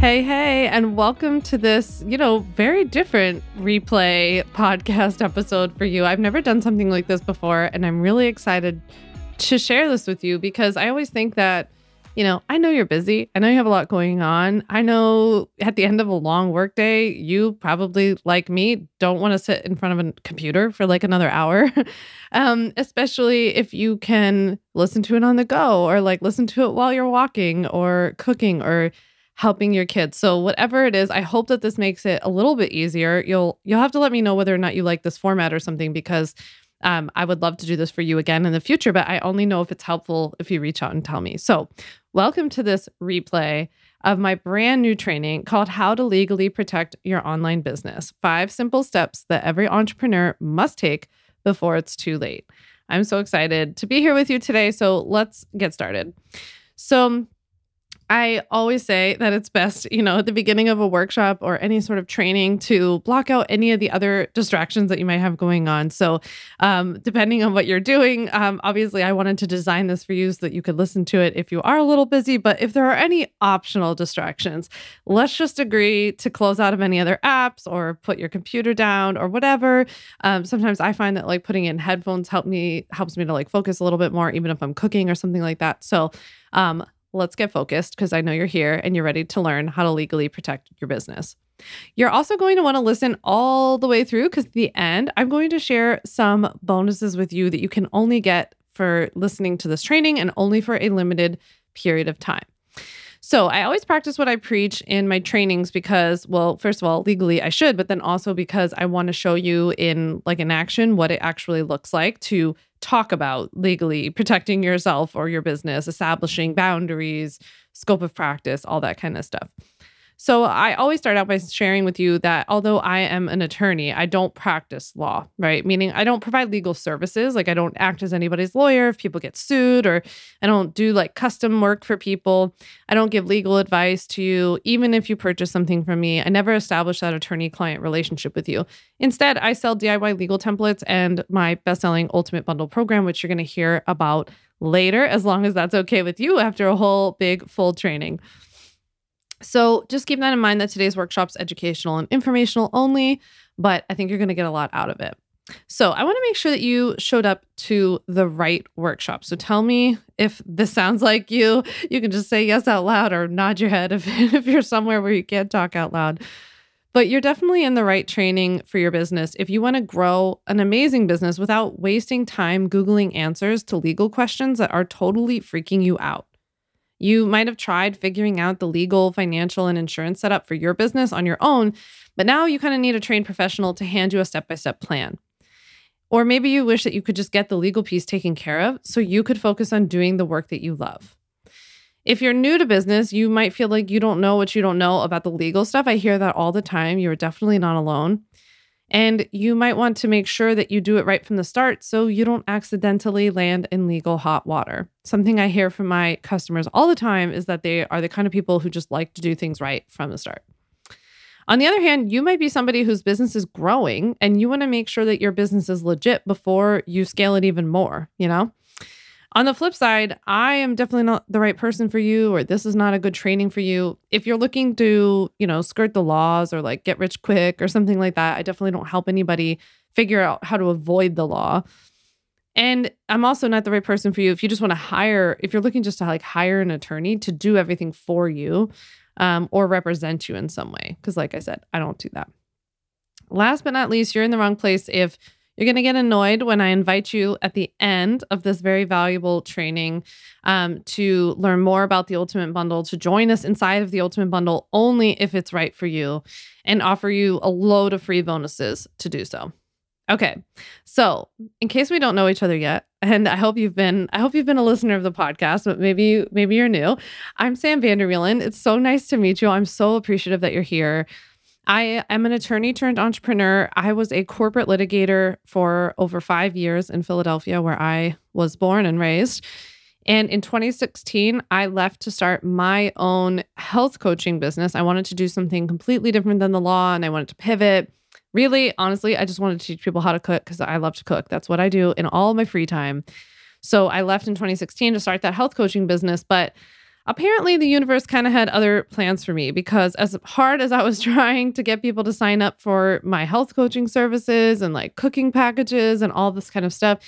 Hey, hey, and welcome to this, you know, very different replay podcast episode for you. I've never done something like this before, and I'm really excited to share this with you because I always think that, you know, I know you're busy. I know you have a lot going on. I know at the end of a long workday, you probably, like me, don't want to sit in front of a computer for like another hour, um, especially if you can listen to it on the go or like listen to it while you're walking or cooking or helping your kids. So whatever it is, I hope that this makes it a little bit easier. You'll you'll have to let me know whether or not you like this format or something because um, I would love to do this for you again in the future, but I only know if it's helpful if you reach out and tell me. So, welcome to this replay of my brand new training called How to Legally Protect Your Online Business Five Simple Steps That Every Entrepreneur Must Take Before It's Too Late. I'm so excited to be here with you today. So, let's get started. So, I always say that it's best, you know, at the beginning of a workshop or any sort of training to block out any of the other distractions that you might have going on. So, um, depending on what you're doing, um, obviously, I wanted to design this for you so that you could listen to it if you are a little busy. But if there are any optional distractions, let's just agree to close out of any other apps or put your computer down or whatever. Um, sometimes I find that like putting in headphones help me helps me to like focus a little bit more, even if I'm cooking or something like that. So, um, let's get focused because I know you're here and you're ready to learn how to legally protect your business. You're also going to want to listen all the way through because at the end, I'm going to share some bonuses with you that you can only get for listening to this training and only for a limited period of time. So I always practice what I preach in my trainings because, well, first of all, legally I should, but then also because I want to show you in like an action what it actually looks like to talk about legally protecting yourself or your business, establishing boundaries, scope of practice, all that kind of stuff. So I always start out by sharing with you that although I am an attorney, I don't practice law, right? Meaning I don't provide legal services. Like I don't act as anybody's lawyer if people get sued, or I don't do like custom work for people. I don't give legal advice to you, even if you purchase something from me. I never establish that attorney client relationship with you. Instead, I sell DIY legal templates and my best selling Ultimate Bundle program, which you're going to hear about later, as long as that's okay with you after a whole big full training. So just keep that in mind that today's workshop's educational and informational only, but I think you're going to get a lot out of it. So I want to make sure that you showed up to the right workshop. So tell me if this sounds like you. You can just say yes out loud or nod your head if, if you're somewhere where you can't talk out loud. But you're definitely in the right training for your business if you want to grow an amazing business without wasting time Googling answers to legal questions that are totally freaking you out. You might have tried figuring out the legal, financial, and insurance setup for your business on your own, but now you kind of need a trained professional to hand you a step by step plan. Or maybe you wish that you could just get the legal piece taken care of so you could focus on doing the work that you love. If you're new to business, you might feel like you don't know what you don't know about the legal stuff. I hear that all the time. You're definitely not alone. And you might want to make sure that you do it right from the start so you don't accidentally land in legal hot water. Something I hear from my customers all the time is that they are the kind of people who just like to do things right from the start. On the other hand, you might be somebody whose business is growing and you want to make sure that your business is legit before you scale it even more, you know? On the flip side, I am definitely not the right person for you, or this is not a good training for you. If you're looking to, you know, skirt the laws or like get rich quick or something like that, I definitely don't help anybody figure out how to avoid the law. And I'm also not the right person for you if you just want to hire, if you're looking just to like hire an attorney to do everything for you um, or represent you in some way. Because, like I said, I don't do that. Last but not least, you're in the wrong place if you're going to get annoyed when I invite you at the end of this very valuable training um, to learn more about the Ultimate Bundle, to join us inside of the Ultimate Bundle only if it's right for you, and offer you a load of free bonuses to do so. Okay. So, in case we don't know each other yet, and I hope you've been I hope you've been a listener of the podcast, but maybe maybe you're new. I'm Sam Vander Wielen. It's so nice to meet you. I'm so appreciative that you're here. I am an attorney turned entrepreneur. I was a corporate litigator for over five years in Philadelphia, where I was born and raised. And in 2016, I left to start my own health coaching business. I wanted to do something completely different than the law and I wanted to pivot. Really, honestly, I just wanted to teach people how to cook because I love to cook. That's what I do in all my free time. So I left in 2016 to start that health coaching business. But apparently the universe kind of had other plans for me because as hard as I was trying to get people to sign up for my health coaching services and like cooking packages and all this kind of stuff,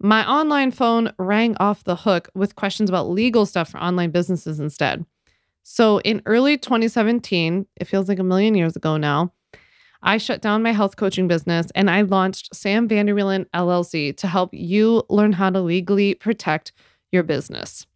my online phone rang off the hook with questions about legal stuff for online businesses instead. So in early 2017, it feels like a million years ago now, I shut down my health coaching business and I launched Sam Vander Wielen LLC to help you learn how to legally protect your business.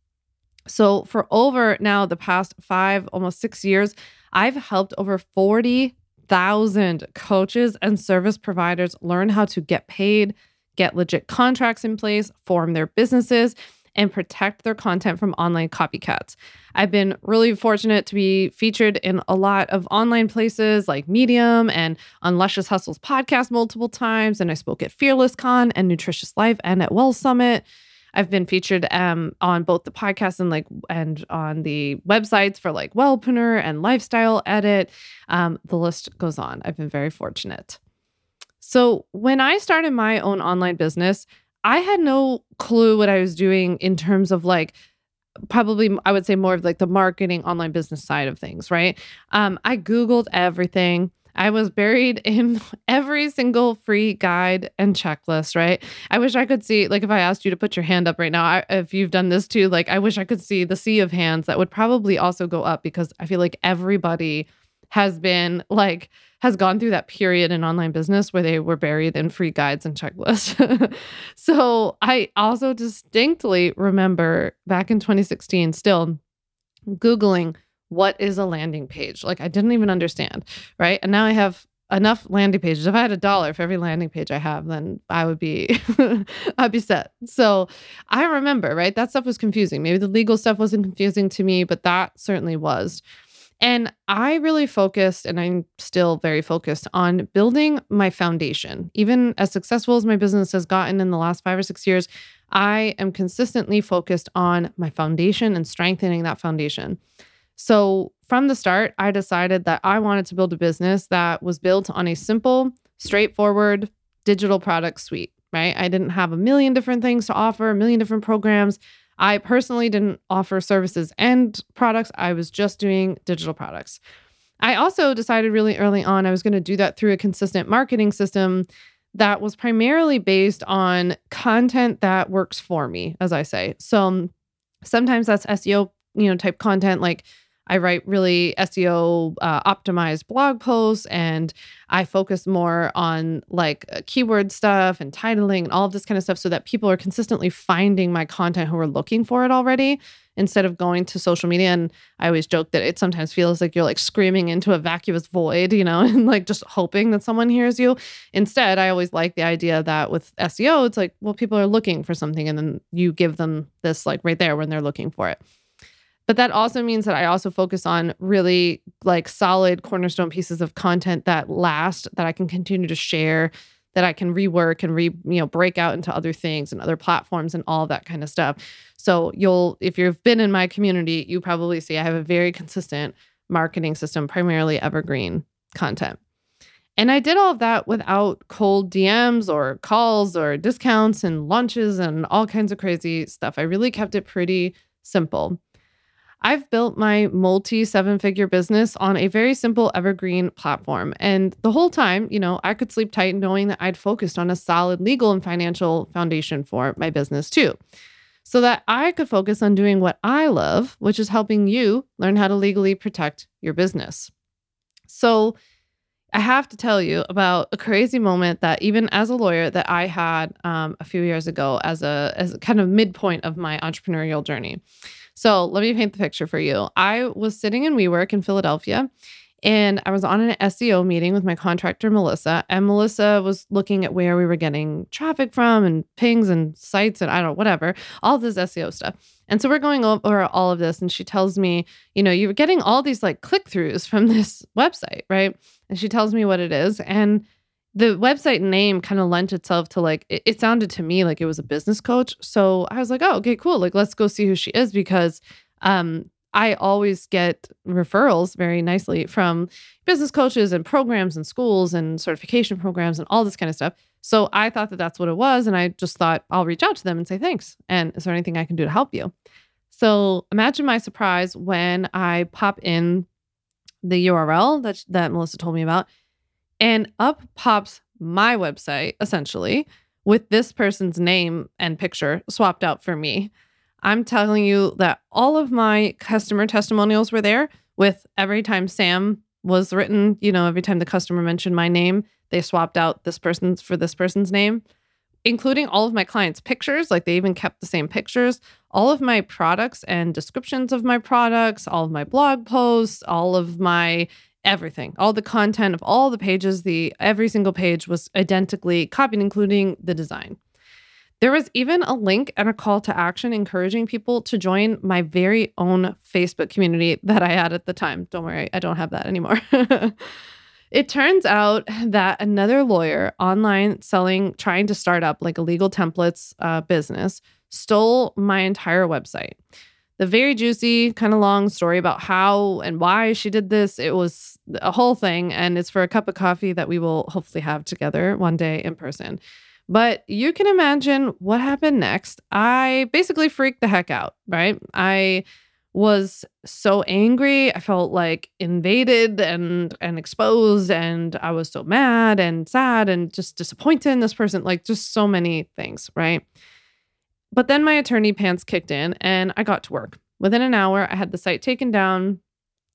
So, for over now the past five, almost six years, I've helped over 40,000 coaches and service providers learn how to get paid, get legit contracts in place, form their businesses, and protect their content from online copycats. I've been really fortunate to be featured in a lot of online places like Medium and on Luscious Hustles podcast multiple times. And I spoke at Fearless Con and Nutritious Life and at Well Summit. I've been featured um, on both the podcast and like and on the websites for like Wellpreneur and Lifestyle Edit. Um, the list goes on. I've been very fortunate. So when I started my own online business, I had no clue what I was doing in terms of like probably I would say more of like the marketing online business side of things, right? Um, I Googled everything. I was buried in every single free guide and checklist, right? I wish I could see, like, if I asked you to put your hand up right now, I, if you've done this too, like, I wish I could see the sea of hands that would probably also go up because I feel like everybody has been like, has gone through that period in online business where they were buried in free guides and checklists. so I also distinctly remember back in 2016, still Googling what is a landing page? Like I didn't even understand, right? And now I have enough landing pages. If I had a dollar for every landing page I have, then I would be I'd be set. So I remember, right? That stuff was confusing. Maybe the legal stuff wasn't confusing to me, but that certainly was. And I really focused, and I'm still very focused on building my foundation. Even as successful as my business has gotten in the last five or six years, I am consistently focused on my foundation and strengthening that foundation. So from the start, I decided that I wanted to build a business that was built on a simple, straightforward digital product suite, right? I didn't have a million different things to offer, a million different programs. I personally didn't offer services and products. I was just doing digital products. I also decided really early on I was going to do that through a consistent marketing system that was primarily based on content that works for me, as I say. So sometimes that's SEO, you know, type content like I write really SEO uh, optimized blog posts and I focus more on like uh, keyword stuff and titling and all of this kind of stuff so that people are consistently finding my content who are looking for it already instead of going to social media. And I always joke that it sometimes feels like you're like screaming into a vacuous void, you know, and like just hoping that someone hears you. Instead, I always like the idea that with SEO, it's like, well, people are looking for something and then you give them this like right there when they're looking for it. But that also means that I also focus on really like solid cornerstone pieces of content that last, that I can continue to share, that I can rework and re, you know, break out into other things and other platforms and all that kind of stuff. So you'll, if you've been in my community, you probably see I have a very consistent marketing system, primarily evergreen content. And I did all of that without cold DMs or calls or discounts and launches and all kinds of crazy stuff. I really kept it pretty simple. I've built my multi seven figure business on a very simple evergreen platform. And the whole time, you know, I could sleep tight knowing that I'd focused on a solid legal and financial foundation for my business too. So that I could focus on doing what I love, which is helping you learn how to legally protect your business. So, I have to tell you about a crazy moment that even as a lawyer that I had um, a few years ago as a as a kind of midpoint of my entrepreneurial journey. So let me paint the picture for you. I was sitting in WeWork in Philadelphia and I was on an SEO meeting with my contractor, Melissa. And Melissa was looking at where we were getting traffic from and pings and sites and I don't know, whatever, all this SEO stuff. And so we're going over all of this. And she tells me, you know, you're getting all these like click throughs from this website, right? And she tells me what it is. And the website name kind of lent itself to like it, it, sounded to me like it was a business coach. So i was like oh okay cool like let's go see who she is because um i always get referrals very nicely from business coaches and programs and schools and certification programs and all this kind of stuff. So i thought that that's what it was and i just thought i'll reach out to them and say thanks. And is there anything i can do to help you? So imagine my surprise when I pop in the URL that, that Melissa told me about, and up pops my website essentially with this person's name and picture swapped out for me. I'm telling you that all of my customer testimonials were there with every time Sam was written, you know, every time the customer mentioned my name, they swapped out this person's for this person's name, including all of my clients' pictures. Like they even kept the same pictures. All of my products and descriptions of my products, all of my blog posts, all of my everything, all the content of all the pages, the every single page was identically copied, including the design. There was even a link and a call to action encouraging people to join my very own Facebook community that I had at the time. Don't worry, I don't have that anymore. it turns out that another lawyer online selling, trying to start up like a legal templates uh, business, stole my entire website. The very juicy, kind of long story about how and why she did this. It was a whole thing, and it's for a cup of coffee that we will hopefully have together one day in person. But you can imagine what happened next. I basically freaked the heck out, right? I was so angry. I felt like invaded and and exposed and I was so mad and sad and just disappointed in this person, like just so many things, right? But then my attorney pants kicked in and I got to work. Within an hour, I had the site taken down.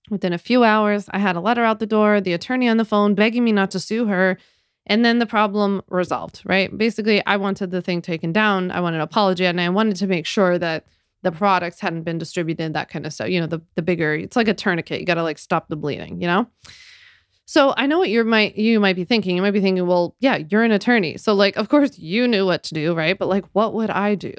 Within a few hours, I had a letter out the door, the attorney on the phone begging me not to sue her and then the problem resolved, right? Basically, I wanted the thing taken down. I wanted an apology and I wanted to make sure that the products hadn't been distributed, that kind of stuff. You know, the the bigger, it's like a tourniquet. You got to like stop the bleeding, you know? So I know what you might you might be thinking. You might be thinking, well, yeah, you're an attorney. So like of course you knew what to do, right? But like what would I do?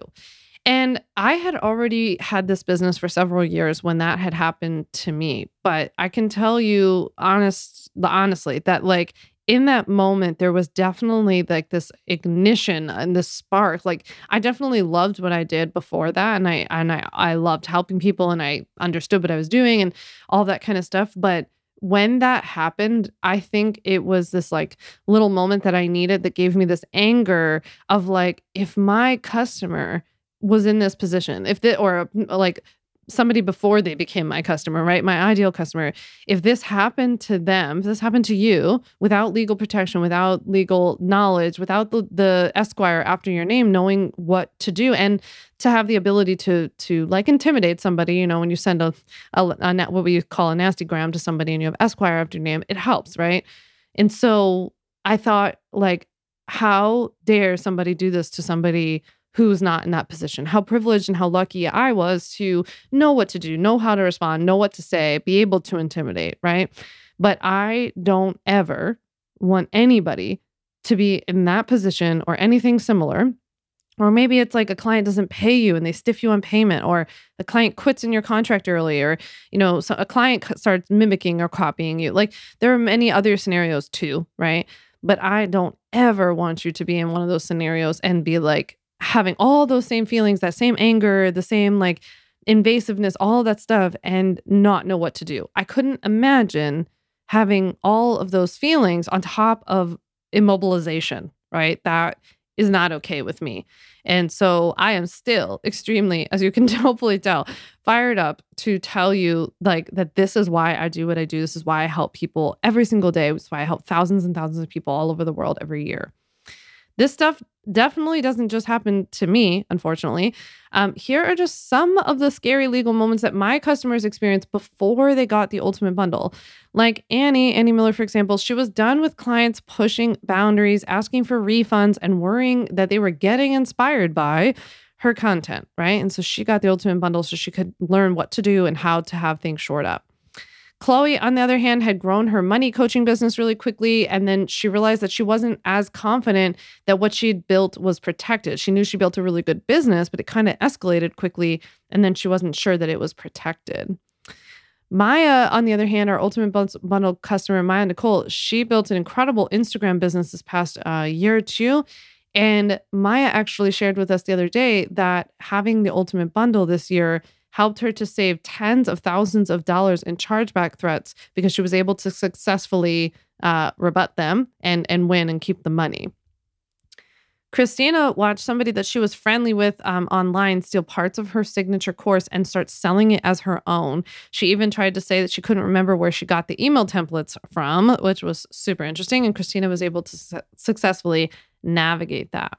And I had already had this business for several years when that had happened to me. But I can tell you honest honestly that like in that moment there was definitely like this ignition and this spark like i definitely loved what i did before that and i and i i loved helping people and i understood what i was doing and all that kind of stuff but when that happened i think it was this like little moment that i needed that gave me this anger of like if my customer was in this position if the or like somebody before they became my customer, right? My ideal customer. If this happened to them, if this happened to you without legal protection, without legal knowledge, without the, the Esquire after your name knowing what to do and to have the ability to to like intimidate somebody, you know, when you send a, a, a what we call a nasty gram to somebody and you have Esquire after your name, it helps, right? And so I thought like how dare somebody do this to somebody who's not in that position. How privileged and how lucky I was to know what to do, know how to respond, know what to say, be able to intimidate, right? But I don't ever want anybody to be in that position or anything similar. Or maybe it's like a client doesn't pay you and they stiff you on payment, or the client quits in your contract early, or you know, so a client starts mimicking or copying you. Like there are many other scenarios too, right? But I don't ever want you to be in one of those scenarios and be like, having all those same feelings, that same anger, the same like invasiveness, all that stuff, and not know what to do. I couldn't imagine having all of those feelings on top of immobilization, right? That is not okay with me. And so I am still extremely, as you can hopefully tell, fired up to tell you like that this is why I do what I do. This is why I help people every single day. This is why I help thousands and thousands of people all over the world every year. This stuff definitely doesn't just happen to me, unfortunately. Um, here are just some of the scary legal moments that my customers experienced before they got the ultimate bundle. Like Annie, Annie Miller, for example, she was done with clients pushing boundaries, asking for refunds, and worrying that they were getting inspired by her content, right? And so she got the ultimate bundle so she could learn what to do and how to have things short up. Chloe, on the other hand, had grown her money coaching business really quickly. And then she realized that she wasn't as confident that what she'd built was protected. She knew she built a really good business, but it kind of escalated quickly. And then she wasn't sure that it was protected. Maya, on the other hand, our ultimate bundle customer, Maya Nicole, she built an incredible Instagram business this past uh, year or two. And Maya actually shared with us the other day that having the ultimate bundle this year helped her to save tens of thousands of dollars in chargeback threats because she was able to successfully uh, rebut them and and win and keep the money. Christina watched somebody that she was friendly with um, online steal parts of her signature course and start selling it as her own. She even tried to say that she couldn't remember where she got the email templates from, which was super interesting. And Christina was able to su- successfully navigate that.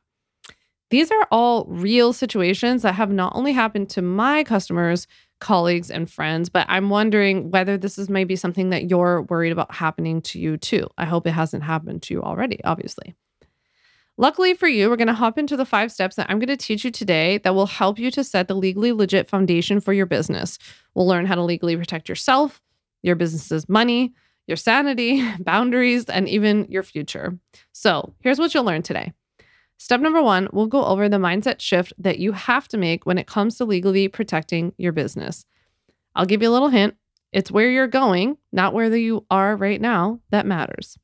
These are all real situations that have not only happened to my customers, colleagues, and friends, but I'm wondering whether this is maybe something that you're worried about happening to you too. I hope it hasn't happened to you already, obviously. Luckily for you, we're going to hop into the five steps that I'm going to teach you today that will help you to set the legally legit foundation for your business. We'll learn how to legally protect yourself, your business's money, your sanity, boundaries, and even your future. So, here's what you'll learn today. Step number one, we'll go over the mindset shift that you have to make when it comes to legally protecting your business. I'll give you a little hint. It's where you're going, not where you are right now, that matters.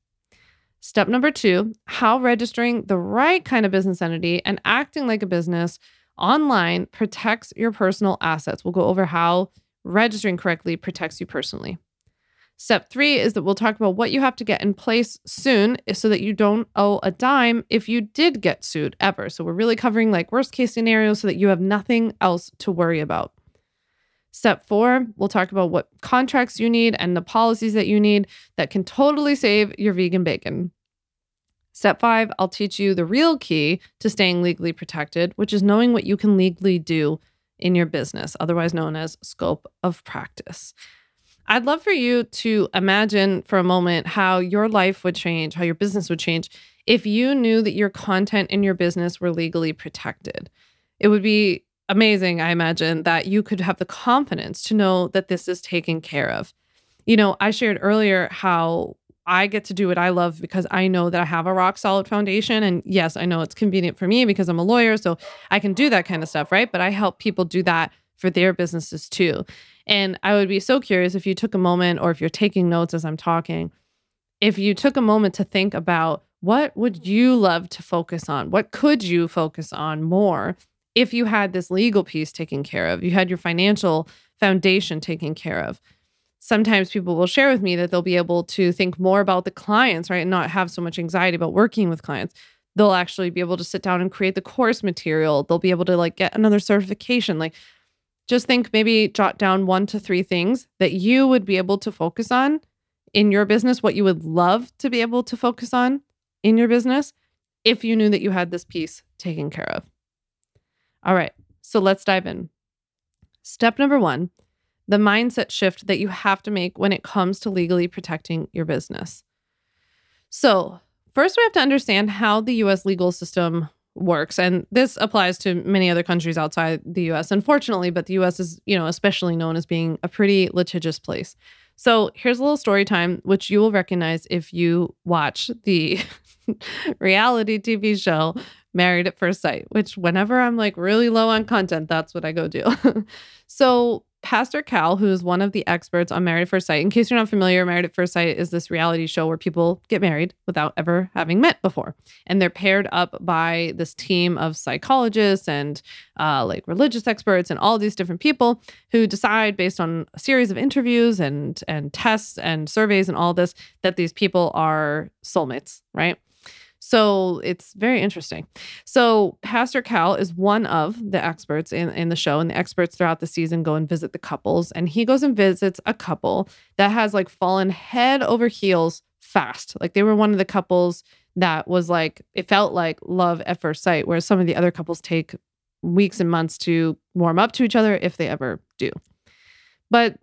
Step number two how registering the right kind of business entity and acting like a business online protects your personal assets. We'll go over how registering correctly protects you personally. Step three is that we'll talk about what you have to get in place soon so that you don't owe a dime if you did get sued ever. So we're really covering like worst case scenarios so that you have nothing else to worry about. Step four, we'll talk about what contracts you need and the policies that you need that can totally save your vegan bacon. Step five, I'll teach you the real key to staying legally protected, which is knowing what you can legally do in your business, otherwise known as scope of practice. I'd love for you to imagine for a moment how your life would change, how your business would change if you knew that your content and your business were legally protected. It would be amazing, I imagine, that you could have the confidence to know that this is taken care of. You know, I shared earlier how I get to do what I love because I know that I have a rock solid foundation. And yes, I know it's convenient for me because I'm a lawyer. So I can do that kind of stuff, right? But I help people do that for their businesses too. And I would be so curious if you took a moment or if you're taking notes as I'm talking, if you took a moment to think about what would you love to focus on? What could you focus on more if you had this legal piece taken care of? You had your financial foundation taken care of sometimes people will share with me that they'll be able to think more about the clients, right? And not have so much anxiety about working with clients. They'll actually be able to sit down and create the course material. They'll be able to like get another certification. Like just think maybe jot down one to three things that you would be able to focus on in your business, what you would love to be able to focus on in your business if you knew that you had this piece taken care of. All right, so let's dive in. Step number one the mindset shift that you have to make when it comes to legally protecting your business. So, first, we have to understand how the US legal system works and this applies to many other countries outside the US unfortunately but the US is you know especially known as being a pretty litigious place. So here's a little story time which you will recognize if you watch the reality TV show Married at First Sight which whenever I'm like really low on content that's what I go do. so Pastor Cal, who is one of the experts on Married at First Sight. In case you're not familiar, Married at First Sight is this reality show where people get married without ever having met before. And they're paired up by this team of psychologists and uh, like religious experts and all these different people who decide based on a series of interviews and and tests and surveys and all this that these people are soulmates, right? So it's very interesting. So Pastor Cal is one of the experts in, in the show, and the experts throughout the season go and visit the couples. And he goes and visits a couple that has like fallen head over heels fast. Like they were one of the couples that was like, it felt like love at first sight, whereas some of the other couples take weeks and months to warm up to each other if they ever do. But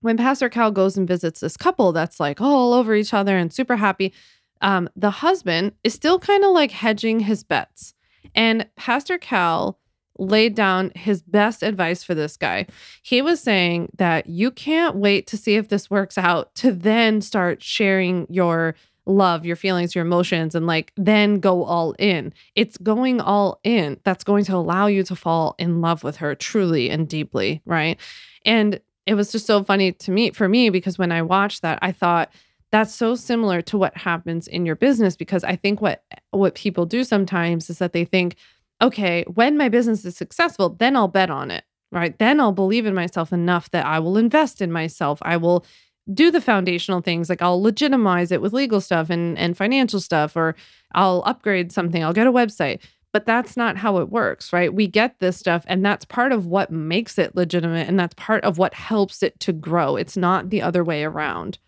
when Pastor Cal goes and visits this couple that's like all over each other and super happy, um, the husband is still kind of like hedging his bets. And Pastor Cal laid down his best advice for this guy. He was saying that you can't wait to see if this works out to then start sharing your love, your feelings, your emotions, and like then go all in. It's going all in that's going to allow you to fall in love with her truly and deeply. Right. And it was just so funny to me for me because when I watched that, I thought, that's so similar to what happens in your business because I think what what people do sometimes is that they think, okay, when my business is successful, then I'll bet on it, right? Then I'll believe in myself enough that I will invest in myself. I will do the foundational things like I'll legitimize it with legal stuff and and financial stuff or I'll upgrade something, I'll get a website. But that's not how it works, right? We get this stuff, and that's part of what makes it legitimate. And that's part of what helps it to grow. It's not the other way around.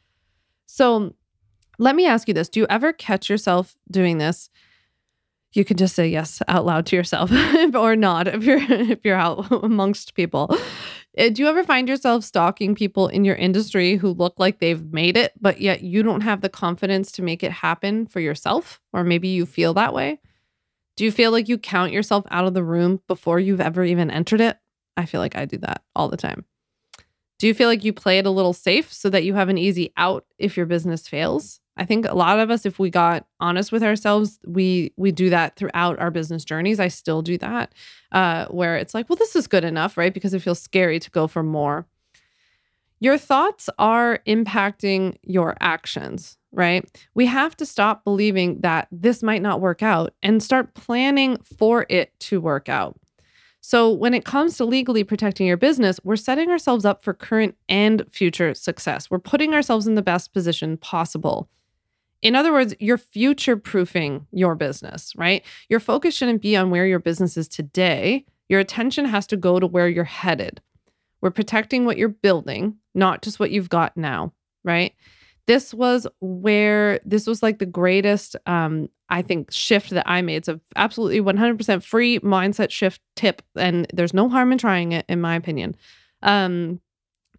So let me ask you this Do you ever catch yourself doing this? You can just say yes out loud to yourself or not if you're if you're out amongst people. Uh, do you ever find yourself stalking people in your industry who look like they've made it, but yet you don't have the confidence to make it happen for yourself? Or maybe you feel that way? Do you feel like you count yourself out of the room before you've ever even entered it? I feel like I do that all the time. Do you feel like you play it a little safe so that you have an easy out if your business fails? I think a lot of us, if we got honest with ourselves, we we do that throughout our business journeys. I still do that, uh, where it's like, well, this is good enough, right? Because it feels scary to go for more. Your thoughts are impacting your actions, right? We have to stop believing that this might not work out and start planning for it to work out. So, when it comes to legally protecting your business, we're setting ourselves up for current and future success. We're putting ourselves in the best position possible. In other words, you're future proofing your business, right? Your focus shouldn't be on where your business is today. Your attention has to go to where you're headed. We're protecting what you're building, not just what you've got now, right? This was where this was like the greatest, um, I think, shift that I made. It's a absolutely 100% free mindset shift tip, and there's no harm in trying it, in my opinion. Um,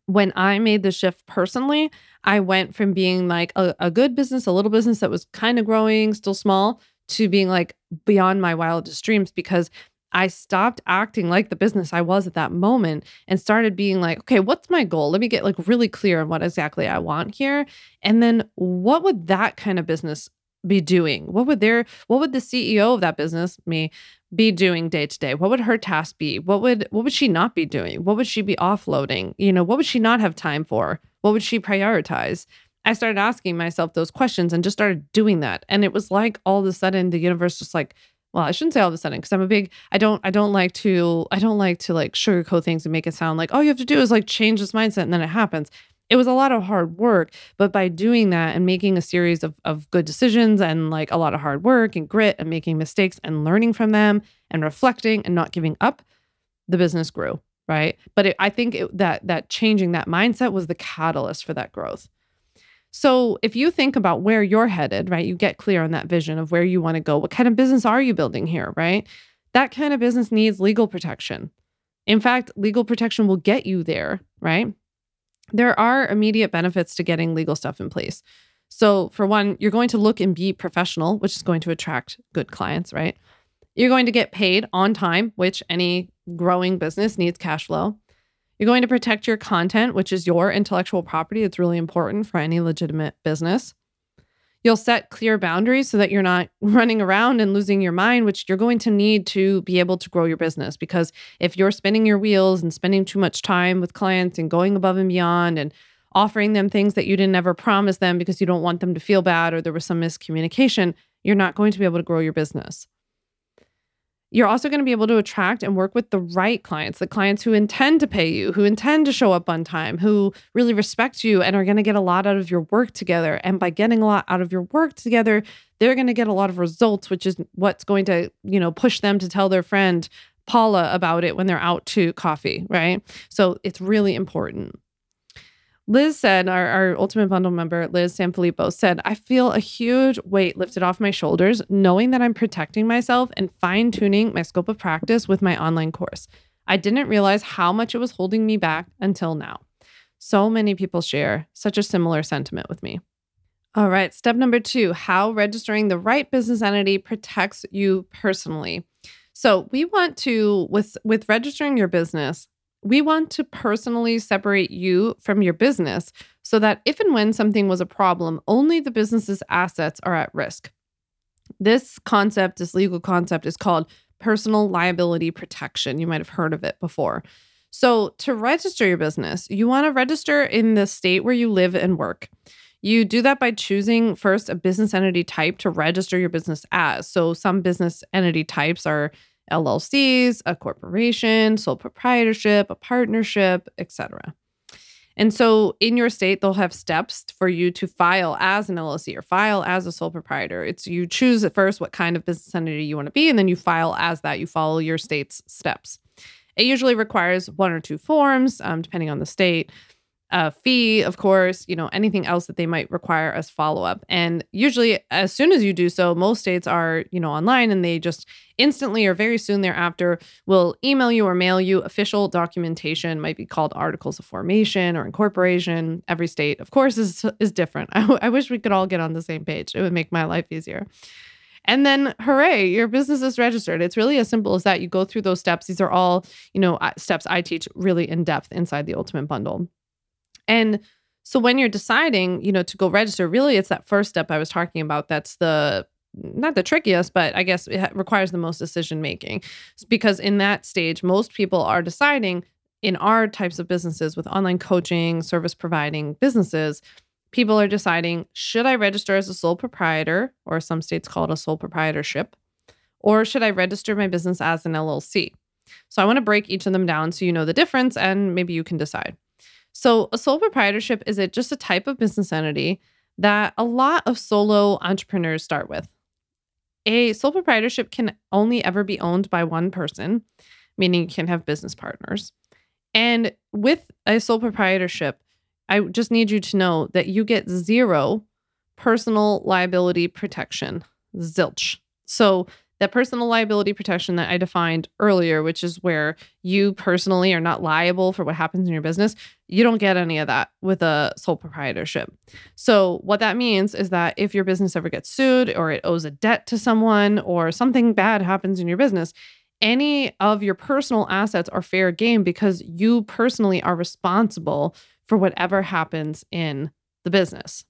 when I made the shift personally, I went from being like a, a good business, a little business that was kind of growing, still small, to being like beyond my wildest dreams because I stopped acting like the business I was at that moment and started being like, okay, what's my goal? Let me get like really clear on what exactly I want here. And then what would that kind of business be doing? What would their what would the CEO of that business, me, be doing day to day? What would her task be? What would what would she not be doing? What would she be offloading? You know, what would she not have time for? What would she prioritize? I started asking myself those questions and just started doing that. And it was like all of a sudden the universe just like, well, I shouldn't say all of a sudden because I'm a big I don't I don't like to I don't like to like sugarcoat things and make it sound like all you have to do is like change this mindset and then it happens. It was a lot of hard work, but by doing that and making a series of, of good decisions and like a lot of hard work and grit and making mistakes and learning from them and reflecting and not giving up, the business grew right? But it, I think it, that that changing that mindset was the catalyst for that growth. So if you think about where you're headed, right? You get clear on that vision of where you want to go. What kind of business are you building here, right? That kind of business needs legal protection. In fact, legal protection will get you there, right? There are immediate benefits to getting legal stuff in place. So, for one, you're going to look and be professional, which is going to attract good clients, right? You're going to get paid on time, which any growing business needs cash flow. You're going to protect your content, which is your intellectual property. It's really important for any legitimate business. You'll set clear boundaries so that you're not running around and losing your mind, which you're going to need to be able to grow your business. Because if you're spinning your wheels and spending too much time with clients and going above and beyond and offering them things that you didn't ever promise them because you don't want them to feel bad or there was some miscommunication, you're not going to be able to grow your business. You're also going to be able to attract and work with the right clients, the clients who intend to pay you, who intend to show up on time, who really respect you and are going to get a lot out of your work together. And by getting a lot out of your work together, they're going to get a lot of results, which is what's going to, you know, push them to tell their friend Paula about it when they're out to coffee, right? So it's really important. Liz said, our, our ultimate bundle member, Liz Sanfilippo, said, I feel a huge weight lifted off my shoulders knowing that I'm protecting myself and fine tuning my scope of practice with my online course. I didn't realize how much it was holding me back until now. So many people share such a similar sentiment with me. All right, step number two how registering the right business entity protects you personally. So, we want to, with, with registering your business, we want to personally separate you from your business so that if and when something was a problem, only the business's assets are at risk. This concept, this legal concept, is called personal liability protection. You might have heard of it before. So, to register your business, you want to register in the state where you live and work. You do that by choosing first a business entity type to register your business as. So, some business entity types are LLCs, a corporation, sole proprietorship, a partnership, etc. And so in your state, they'll have steps for you to file as an LLC or file as a sole proprietor. It's you choose at first what kind of business entity you want to be, and then you file as that. You follow your state's steps. It usually requires one or two forms, um, depending on the state a fee, of course, you know, anything else that they might require as follow up. And usually, as soon as you do so, most states are, you know, online and they just instantly or very soon thereafter will email you or mail you official documentation, might be called articles of formation or incorporation. Every state, of course, is, is different. I, I wish we could all get on the same page, it would make my life easier. And then, hooray, your business is registered. It's really as simple as that. You go through those steps. These are all, you know, steps I teach really in depth inside the Ultimate Bundle. And so when you're deciding, you know, to go register, really it's that first step I was talking about that's the not the trickiest, but I guess it requires the most decision making. Because in that stage, most people are deciding in our types of businesses with online coaching, service providing businesses, people are deciding should I register as a sole proprietor, or some states call it a sole proprietorship, or should I register my business as an LLC? So I want to break each of them down so you know the difference and maybe you can decide. So, a sole proprietorship is it just a type of business entity that a lot of solo entrepreneurs start with. A sole proprietorship can only ever be owned by one person, meaning you can have business partners. And with a sole proprietorship, I just need you to know that you get zero personal liability protection, zilch. So that personal liability protection that I defined earlier, which is where you personally are not liable for what happens in your business, you don't get any of that with a sole proprietorship. So, what that means is that if your business ever gets sued or it owes a debt to someone or something bad happens in your business, any of your personal assets are fair game because you personally are responsible for whatever happens in the business.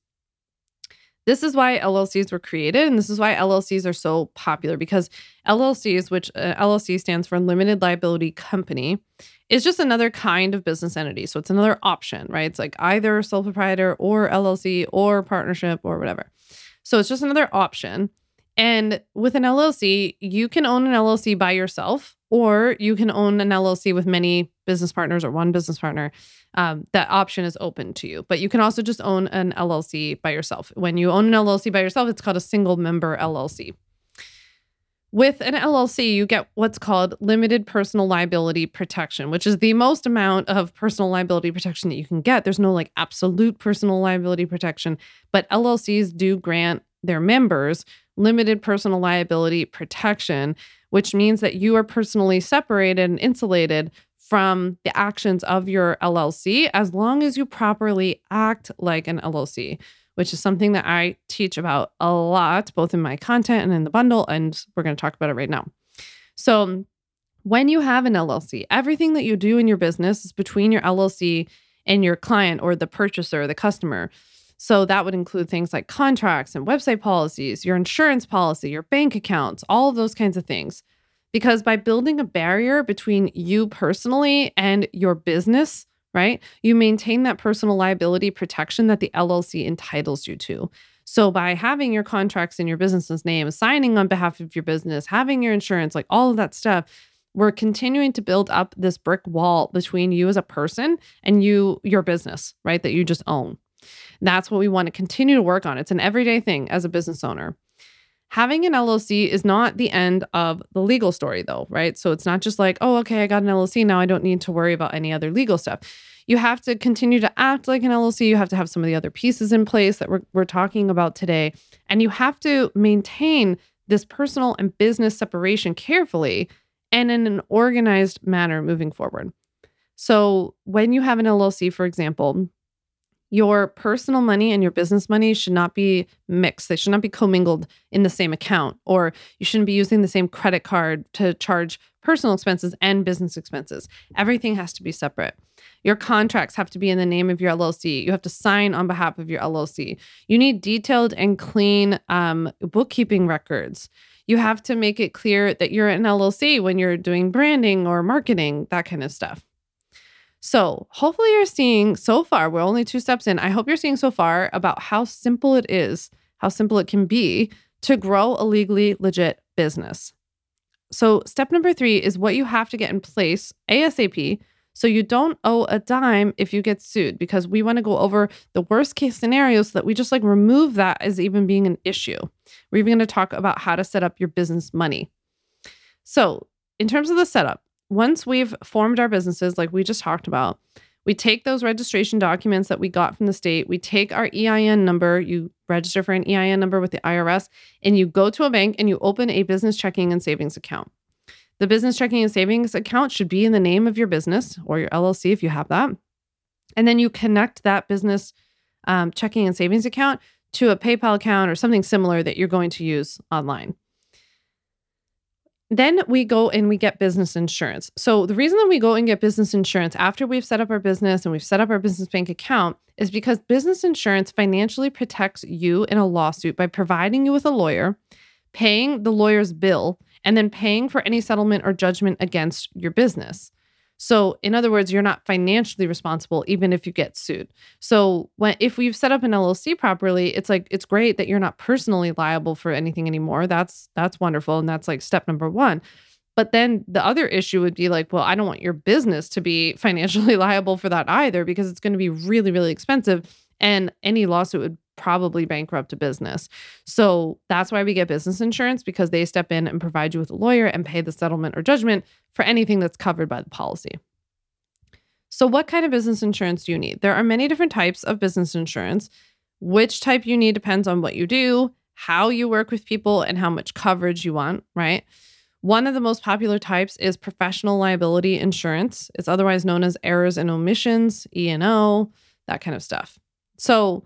This is why LLCs were created, and this is why LLCs are so popular because LLCs, which uh, LLC stands for Limited Liability Company, is just another kind of business entity. So it's another option, right? It's like either sole proprietor or LLC or partnership or whatever. So it's just another option. And with an LLC, you can own an LLC by yourself, or you can own an LLC with many business partners or one business partner. Um, that option is open to you. But you can also just own an LLC by yourself. When you own an LLC by yourself, it's called a single member LLC. With an LLC, you get what's called limited personal liability protection, which is the most amount of personal liability protection that you can get. There's no like absolute personal liability protection, but LLCs do grant their members limited personal liability protection, which means that you are personally separated and insulated from the actions of your LLC as long as you properly act like an LLC, which is something that I teach about a lot, both in my content and in the bundle. And we're going to talk about it right now. So, when you have an LLC, everything that you do in your business is between your LLC and your client or the purchaser, or the customer. So that would include things like contracts and website policies, your insurance policy, your bank accounts, all of those kinds of things. Because by building a barrier between you personally and your business, right, you maintain that personal liability protection that the LLC entitles you to. So by having your contracts in your business's name, signing on behalf of your business, having your insurance, like all of that stuff, we're continuing to build up this brick wall between you as a person and you your business, right, that you just own. That's what we want to continue to work on. It's an everyday thing as a business owner. Having an LLC is not the end of the legal story, though, right? So it's not just like, oh, okay, I got an LLC. Now I don't need to worry about any other legal stuff. You have to continue to act like an LLC. You have to have some of the other pieces in place that we're, we're talking about today. And you have to maintain this personal and business separation carefully and in an organized manner moving forward. So, when you have an LLC, for example, your personal money and your business money should not be mixed. They should not be commingled in the same account, or you shouldn't be using the same credit card to charge personal expenses and business expenses. Everything has to be separate. Your contracts have to be in the name of your LLC. You have to sign on behalf of your LLC. You need detailed and clean um, bookkeeping records. You have to make it clear that you're an LLC when you're doing branding or marketing, that kind of stuff. So, hopefully, you're seeing so far, we're only two steps in. I hope you're seeing so far about how simple it is, how simple it can be to grow a legally legit business. So, step number three is what you have to get in place ASAP So you don't owe a dime if you get sued because we want to go over the worst case scenarios so that we just like remove that as even being an issue. We're even going to talk about how to set up your business money. So, in terms of the setup, once we've formed our businesses, like we just talked about, we take those registration documents that we got from the state, we take our EIN number, you register for an EIN number with the IRS, and you go to a bank and you open a business checking and savings account. The business checking and savings account should be in the name of your business or your LLC if you have that. And then you connect that business um, checking and savings account to a PayPal account or something similar that you're going to use online. Then we go and we get business insurance. So, the reason that we go and get business insurance after we've set up our business and we've set up our business bank account is because business insurance financially protects you in a lawsuit by providing you with a lawyer, paying the lawyer's bill, and then paying for any settlement or judgment against your business. So, in other words, you're not financially responsible even if you get sued. So, when if we've set up an LLC properly, it's like it's great that you're not personally liable for anything anymore. That's that's wonderful and that's like step number 1. But then the other issue would be like, well, I don't want your business to be financially liable for that either because it's going to be really really expensive and any lawsuit would probably bankrupt a business. So that's why we get business insurance because they step in and provide you with a lawyer and pay the settlement or judgment for anything that's covered by the policy. So, what kind of business insurance do you need? There are many different types of business insurance. Which type you need depends on what you do, how you work with people, and how much coverage you want, right? One of the most popular types is professional liability insurance. It's otherwise known as errors and omissions, E&O, that kind of stuff. So,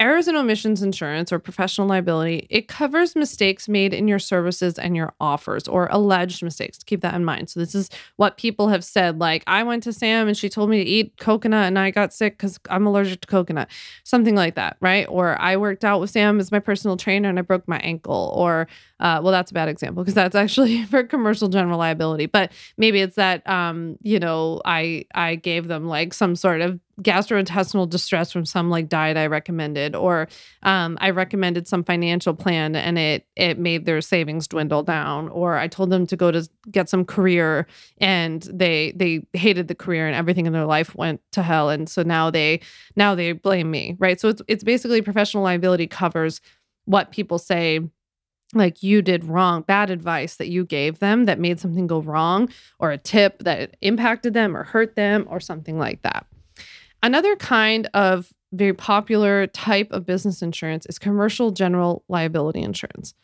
Errors and omissions insurance or professional liability, it covers mistakes made in your services and your offers or alleged mistakes. Keep that in mind. So this is what people have said like I went to Sam and she told me to eat coconut and I got sick cuz I'm allergic to coconut. Something like that, right? Or I worked out with Sam as my personal trainer and I broke my ankle or uh, well, that's a bad example because that's actually for commercial general liability. But maybe it's that um, you know, I I gave them like some sort of gastrointestinal distress from some like diet I recommended, or um, I recommended some financial plan and it it made their savings dwindle down, or I told them to go to get some career and they they hated the career and everything in their life went to hell, and so now they now they blame me, right? So it's it's basically professional liability covers what people say like you did wrong, bad advice that you gave them that made something go wrong, or a tip that impacted them or hurt them, or something like that. Another kind of very popular type of business insurance is commercial general liability insurance.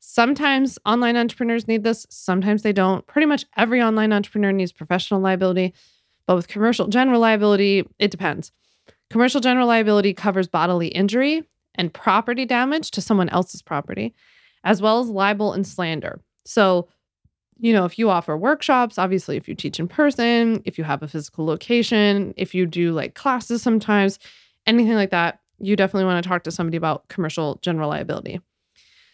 Sometimes online entrepreneurs need this, sometimes they don't. Pretty much every online entrepreneur needs professional liability, but with commercial general liability, it depends. Commercial general liability covers bodily injury and property damage to someone else's property, as well as libel and slander. So, you know, if you offer workshops, obviously, if you teach in person, if you have a physical location, if you do like classes sometimes, anything like that, you definitely want to talk to somebody about commercial general liability.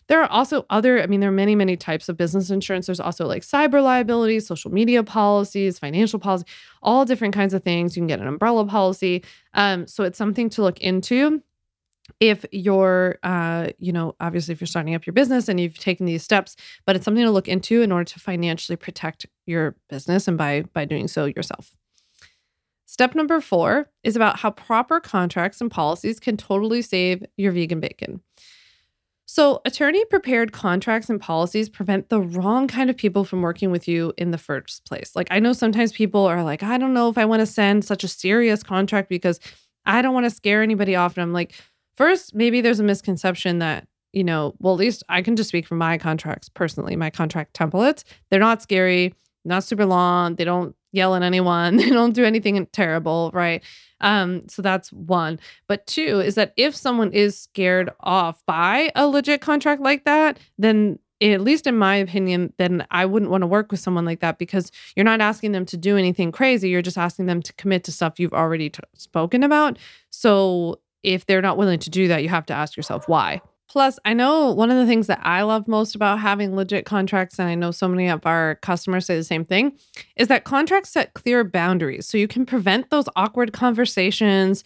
There are also other, I mean, there are many, many types of business insurance. There's also like cyber liability, social media policies, financial policy, all different kinds of things. You can get an umbrella policy. Um, so it's something to look into if you're uh, you know obviously if you're starting up your business and you've taken these steps but it's something to look into in order to financially protect your business and by by doing so yourself step number four is about how proper contracts and policies can totally save your vegan bacon so attorney prepared contracts and policies prevent the wrong kind of people from working with you in the first place like i know sometimes people are like i don't know if i want to send such a serious contract because I don't want to scare anybody off. And I'm like, First, maybe there's a misconception that, you know, well, at least I can just speak from my contracts personally, my contract templates. They're not scary, not super long. They don't yell at anyone. They don't do anything terrible, right? Um, so that's one. But two is that if someone is scared off by a legit contract like that, then at least in my opinion, then I wouldn't want to work with someone like that because you're not asking them to do anything crazy. You're just asking them to commit to stuff you've already t- spoken about. So if they're not willing to do that, you have to ask yourself why. Plus, I know one of the things that I love most about having legit contracts, and I know so many of our customers say the same thing, is that contracts set clear boundaries. So you can prevent those awkward conversations,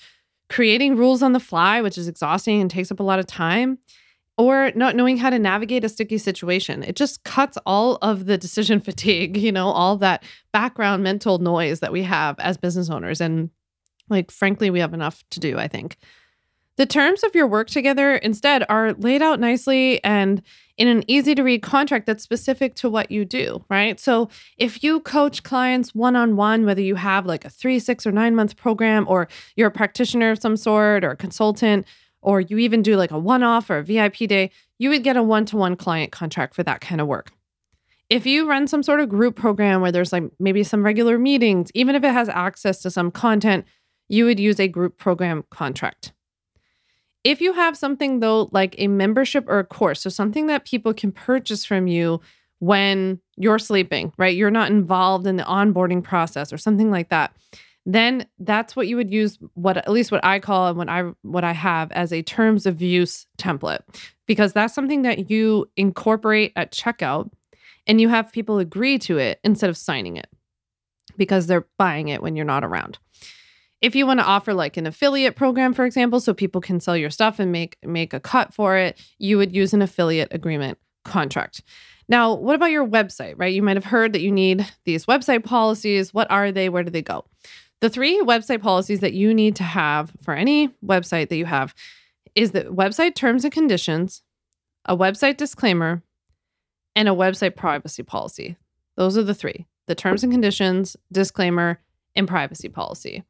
creating rules on the fly, which is exhausting and takes up a lot of time. or not knowing how to navigate a sticky situation. It just cuts all of the decision fatigue, you know, all that background mental noise that we have as business owners. And like, frankly, we have enough to do, I think. The terms of your work together instead are laid out nicely and in an easy to read contract that's specific to what you do, right? So if you coach clients one on one, whether you have like a three, six, or nine month program, or you're a practitioner of some sort or a consultant, or you even do like a one off or a VIP day, you would get a one to one client contract for that kind of work. If you run some sort of group program where there's like maybe some regular meetings, even if it has access to some content, you would use a group program contract. If you have something though, like a membership or a course, so something that people can purchase from you when you're sleeping, right? You're not involved in the onboarding process or something like that. Then that's what you would use what at least what I call and what I what I have as a terms of use template because that's something that you incorporate at checkout and you have people agree to it instead of signing it because they're buying it when you're not around if you want to offer like an affiliate program for example so people can sell your stuff and make make a cut for it you would use an affiliate agreement contract. Now what about your website right? You might have heard that you need these website policies. What are they? Where do they go? The three website policies that you need to have for any website that you have is the website terms and conditions a website disclaimer and a website privacy policy. Those are the three the terms and conditions disclaimer and privacy policy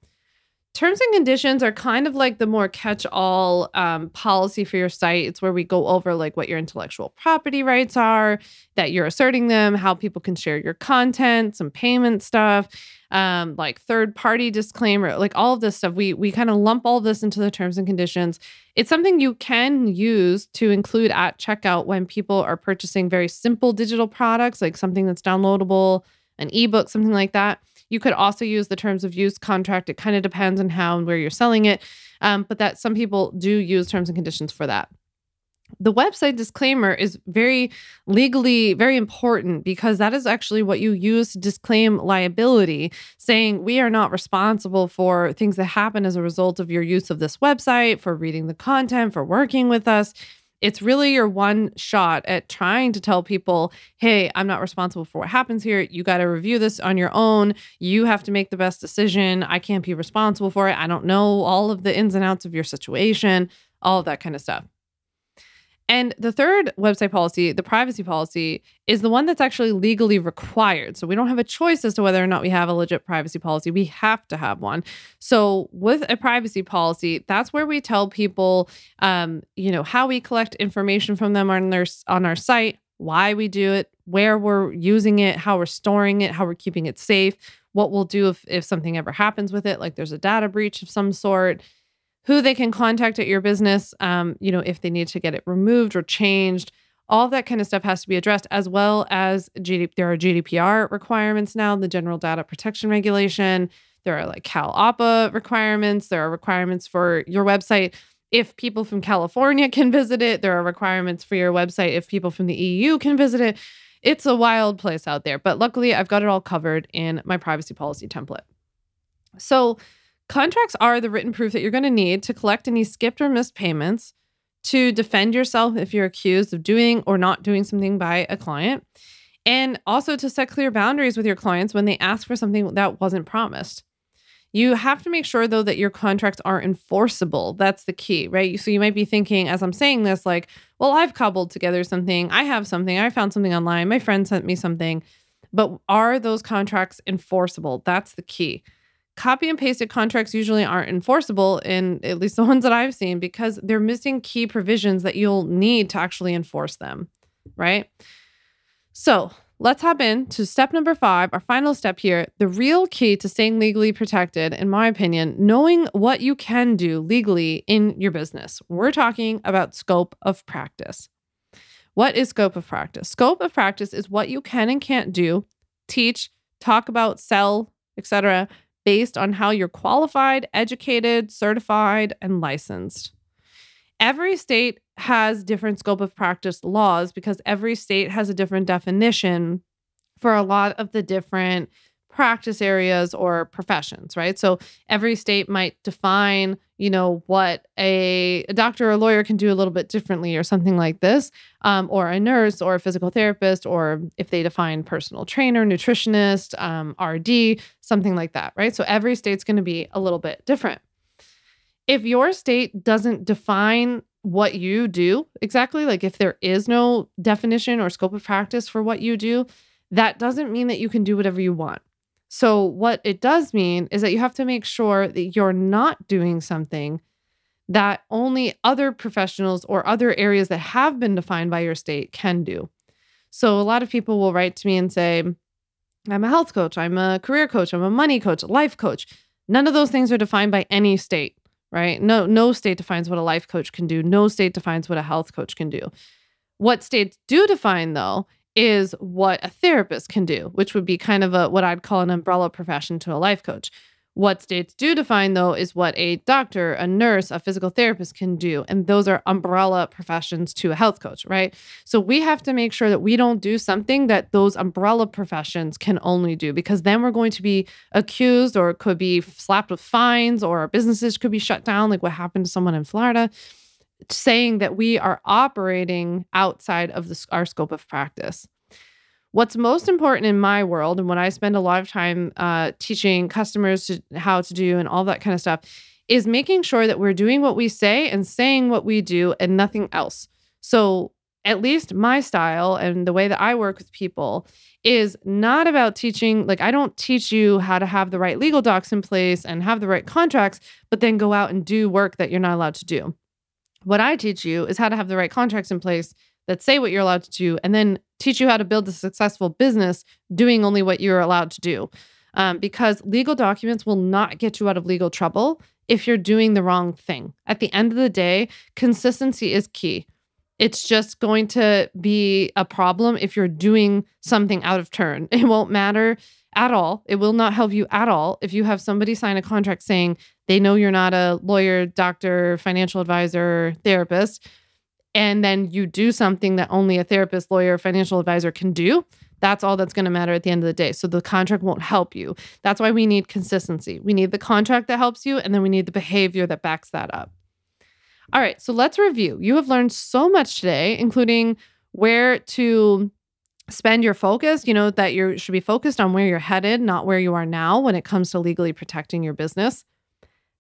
Terms and conditions are kind of like the more catch all um, policy for your site. It's where we go over like what your intellectual property rights are, that you're asserting them, how people can share your content, some payment stuff, um, like third party disclaimer, like all of this stuff. We we kind of lump all this into the terms and conditions. It's something you can use to include at checkout when people are purchasing very simple digital products, like something that's downloadable, an ebook, something like that. You could also use the terms of use contract. It kind of depends on how and where you're selling it, um, but that some people do use terms and conditions for that. The website disclaimer is very legally very important because that is actually what you use to disclaim liability, saying we are not responsible for things that happen as a result of your use of this website, for reading the content, for working with us it's really your one shot at trying to tell people, hey, I'm not responsible for what happens here. You got to review this on your own. You have to make the best decision. I can't be responsible for it. I don't know all of the ins and outs of your situation, all of that kind of stuff. And the third website policy, the privacy policy, is the one that's actually legally required. So we don't have a choice as to whether or not we have a legit privacy policy. We have to have one. So with a privacy policy, that's where we tell people, um, you know, how we collect information from them on their on our site, why we do it, where we're using it, how we're storing it, how we're keeping it safe, what we'll do if if something ever happens with it, like there's a data breach of some sort who they can contact at your business, um, you know, if they need to get it removed or changed. All that kind of stuff has to be addressed, as well as GD- there are GDPR requirements now, the General Data Protection Regulation. There are like CalOPPA requirements. There are requirements for your website if people from California can visit it. There are requirements for your website if people from the EU can visit it. It's a wild place out there, but luckily I've got it all covered in my privacy policy template. So, Contracts are the written proof that you're going to need to collect any skipped or missed payments, to defend yourself if you're accused of doing or not doing something by a client, and also to set clear boundaries with your clients when they ask for something that wasn't promised. You have to make sure, though, that your contracts are enforceable. That's the key, right? So you might be thinking, as I'm saying this, like, well, I've cobbled together something. I have something. I found something online. My friend sent me something. But are those contracts enforceable? That's the key copy and pasted contracts usually aren't enforceable in at least the ones that I've seen because they're missing key provisions that you'll need to actually enforce them, right? So, let's hop in to step number 5, our final step here, the real key to staying legally protected in my opinion, knowing what you can do legally in your business. We're talking about scope of practice. What is scope of practice? Scope of practice is what you can and can't do, teach, talk about, sell, etc based on how you're qualified, educated, certified, and licensed. Every state has different scope of practice laws because every state has a different definition for a lot of the different practice areas or professions, right? So every state might define, you know, what a, a doctor or a lawyer can do a little bit differently or something like this, um, or a nurse or a physical therapist, or if they define personal trainer, nutritionist, um, RD, something like that, right? So every state's going to be a little bit different. If your state doesn't define what you do exactly, like if there is no definition or scope of practice for what you do, that doesn't mean that you can do whatever you want. So, what it does mean is that you have to make sure that you're not doing something that only other professionals or other areas that have been defined by your state can do. So, a lot of people will write to me and say, I'm a health coach, I'm a career coach, I'm a money coach, a life coach. None of those things are defined by any state, right? No no state defines what a life coach can do. No state defines what a health coach can do. What states do define though is what a therapist can do, which would be kind of a what I'd call an umbrella profession to a life coach. What states do define though is what a doctor, a nurse, a physical therapist can do. And those are umbrella professions to a health coach, right? So we have to make sure that we don't do something that those umbrella professions can only do because then we're going to be accused or could be slapped with fines or our businesses could be shut down, like what happened to someone in Florida saying that we are operating outside of the, our scope of practice. What's most important in my world, and what I spend a lot of time uh, teaching customers to, how to do and all that kind of stuff, is making sure that we're doing what we say and saying what we do and nothing else. So, at least my style and the way that I work with people is not about teaching, like, I don't teach you how to have the right legal docs in place and have the right contracts, but then go out and do work that you're not allowed to do. What I teach you is how to have the right contracts in place that say what you're allowed to do and then teach you how to build a successful business doing only what you're allowed to do. Um, because legal documents will not get you out of legal trouble if you're doing the wrong thing. At the end of the day, consistency is key. It's just going to be a problem if you're doing something out of turn. It won't matter at all. It will not help you at all if you have somebody sign a contract saying they know you're not a lawyer, doctor, financial advisor, therapist, and then you do something that only a therapist, lawyer, financial advisor can do. That's all that's going to matter at the end of the day. So the contract won't help you. That's why we need consistency. We need the contract that helps you, and then we need the behavior that backs that up. All right, so let's review. You have learned so much today, including where to spend your focus, you know, that you should be focused on where you're headed, not where you are now when it comes to legally protecting your business.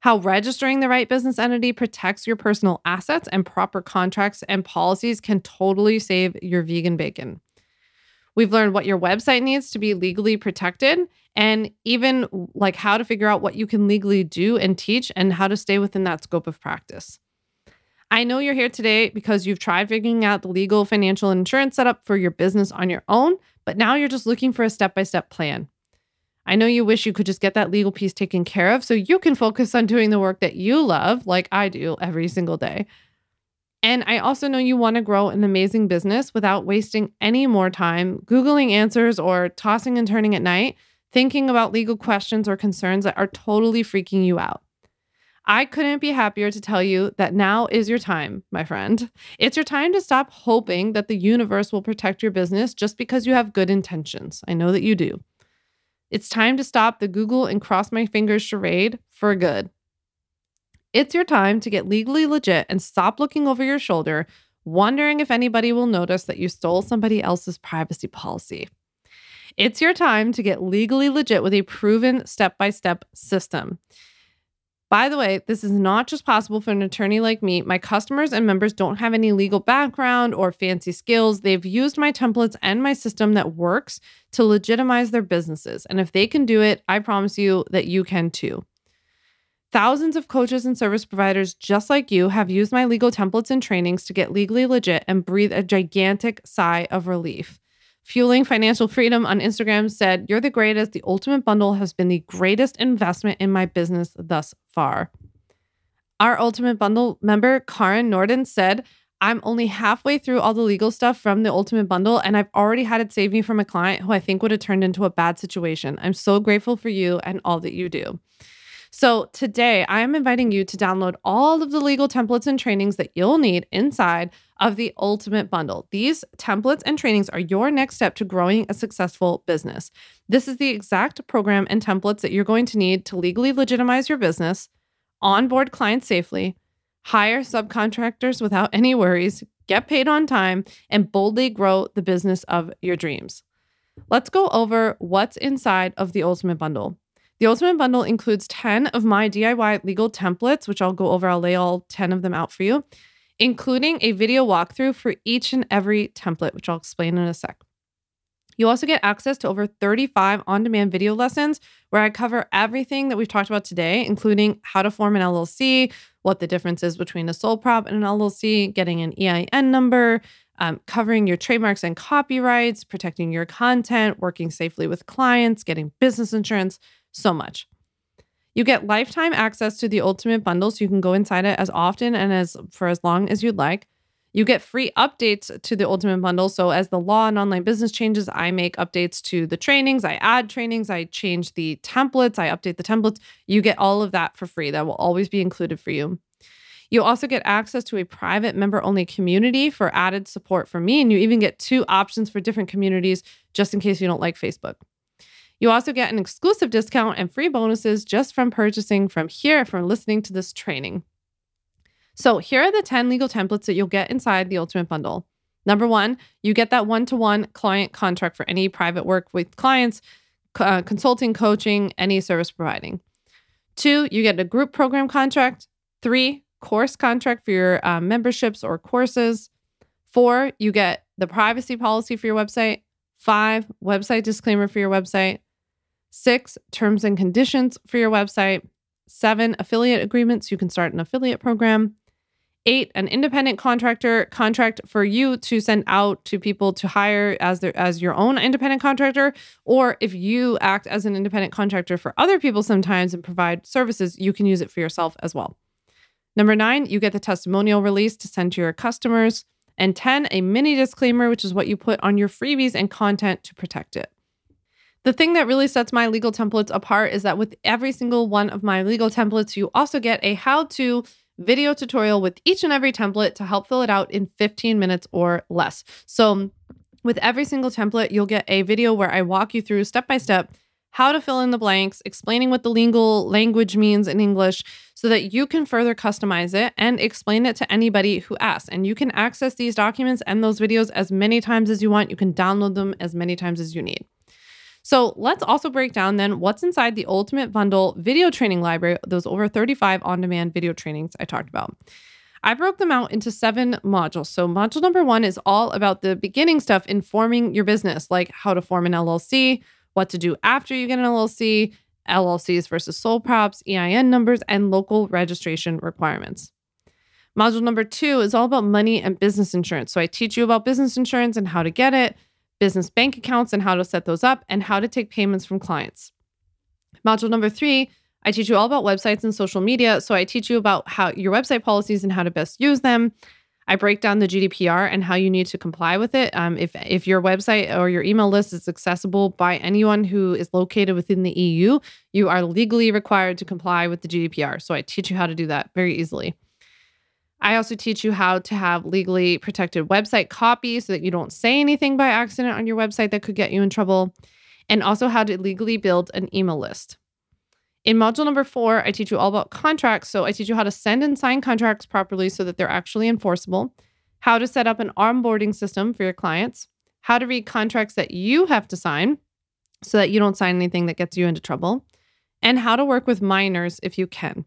How registering the right business entity protects your personal assets and proper contracts and policies can totally save your vegan bacon. We've learned what your website needs to be legally protected and even like how to figure out what you can legally do and teach and how to stay within that scope of practice. I know you're here today because you've tried figuring out the legal, financial, and insurance setup for your business on your own, but now you're just looking for a step by step plan. I know you wish you could just get that legal piece taken care of so you can focus on doing the work that you love, like I do every single day. And I also know you want to grow an amazing business without wasting any more time Googling answers or tossing and turning at night, thinking about legal questions or concerns that are totally freaking you out. I couldn't be happier to tell you that now is your time, my friend. It's your time to stop hoping that the universe will protect your business just because you have good intentions. I know that you do. It's time to stop the Google and cross my fingers charade for good. It's your time to get legally legit and stop looking over your shoulder, wondering if anybody will notice that you stole somebody else's privacy policy. It's your time to get legally legit with a proven step by step system. By the way, this is not just possible for an attorney like me. My customers and members don't have any legal background or fancy skills. They've used my templates and my system that works to legitimize their businesses. And if they can do it, I promise you that you can too. Thousands of coaches and service providers just like you have used my legal templates and trainings to get legally legit and breathe a gigantic sigh of relief. Fueling Financial Freedom on Instagram said, You're the greatest. The Ultimate Bundle has been the greatest investment in my business thus far. Our Ultimate Bundle member, Karen Norden, said, I'm only halfway through all the legal stuff from the Ultimate Bundle, and I've already had it save me from a client who I think would have turned into a bad situation. I'm so grateful for you and all that you do. So, today I am inviting you to download all of the legal templates and trainings that you'll need inside of the Ultimate Bundle. These templates and trainings are your next step to growing a successful business. This is the exact program and templates that you're going to need to legally legitimize your business, onboard clients safely, hire subcontractors without any worries, get paid on time, and boldly grow the business of your dreams. Let's go over what's inside of the Ultimate Bundle. The Ultimate Bundle includes 10 of my DIY legal templates, which I'll go over. I'll lay all 10 of them out for you, including a video walkthrough for each and every template, which I'll explain in a sec. You also get access to over 35 on demand video lessons where I cover everything that we've talked about today, including how to form an LLC, what the difference is between a sole prop and an LLC, getting an EIN number, um, covering your trademarks and copyrights, protecting your content, working safely with clients, getting business insurance, so much. You get lifetime access to the ultimate bundle so you can go inside it as often and as for as long as you'd like. You get free updates to the ultimate bundle. So as the law and online business changes, I make updates to the trainings, I add trainings, I change the templates, I update the templates. You get all of that for free. That will always be included for you. You also get access to a private member only community for added support from me. And you even get two options for different communities just in case you don't like Facebook. You also get an exclusive discount and free bonuses just from purchasing from here, from listening to this training. So, here are the 10 legal templates that you'll get inside the Ultimate Bundle. Number one, you get that one to one client contract for any private work with clients, uh, consulting, coaching, any service providing. Two, you get a group program contract. Three, course contract for your uh, memberships or courses. Four, you get the privacy policy for your website. Five, website disclaimer for your website. Six, terms and conditions for your website. Seven, affiliate agreements. You can start an affiliate program. Eight, an independent contractor contract for you to send out to people to hire as their as your own independent contractor, or if you act as an independent contractor for other people sometimes and provide services, you can use it for yourself as well. Number nine, you get the testimonial release to send to your customers. And 10, a mini disclaimer, which is what you put on your freebies and content to protect it. The thing that really sets my legal templates apart is that with every single one of my legal templates, you also get a how to video tutorial with each and every template to help fill it out in 15 minutes or less. So, with every single template, you'll get a video where I walk you through step by step how to fill in the blanks, explaining what the legal language means in English so that you can further customize it and explain it to anybody who asks. And you can access these documents and those videos as many times as you want. You can download them as many times as you need. So let's also break down then what's inside the Ultimate Bundle video training library, those over 35 on demand video trainings I talked about. I broke them out into seven modules. So, module number one is all about the beginning stuff informing your business, like how to form an LLC, what to do after you get an LLC, LLCs versus sole props, EIN numbers, and local registration requirements. Module number two is all about money and business insurance. So, I teach you about business insurance and how to get it, business bank accounts and how to set those up, and how to take payments from clients. Module number three, I teach you all about websites and social media. So I teach you about how your website policies and how to best use them. I break down the GDPR and how you need to comply with it. Um, if if your website or your email list is accessible by anyone who is located within the EU, you are legally required to comply with the GDPR. So I teach you how to do that very easily. I also teach you how to have legally protected website copy so that you don't say anything by accident on your website that could get you in trouble, and also how to legally build an email list. In module number four, I teach you all about contracts. So I teach you how to send and sign contracts properly so that they're actually enforceable, how to set up an onboarding system for your clients, how to read contracts that you have to sign so that you don't sign anything that gets you into trouble, and how to work with minors if you can.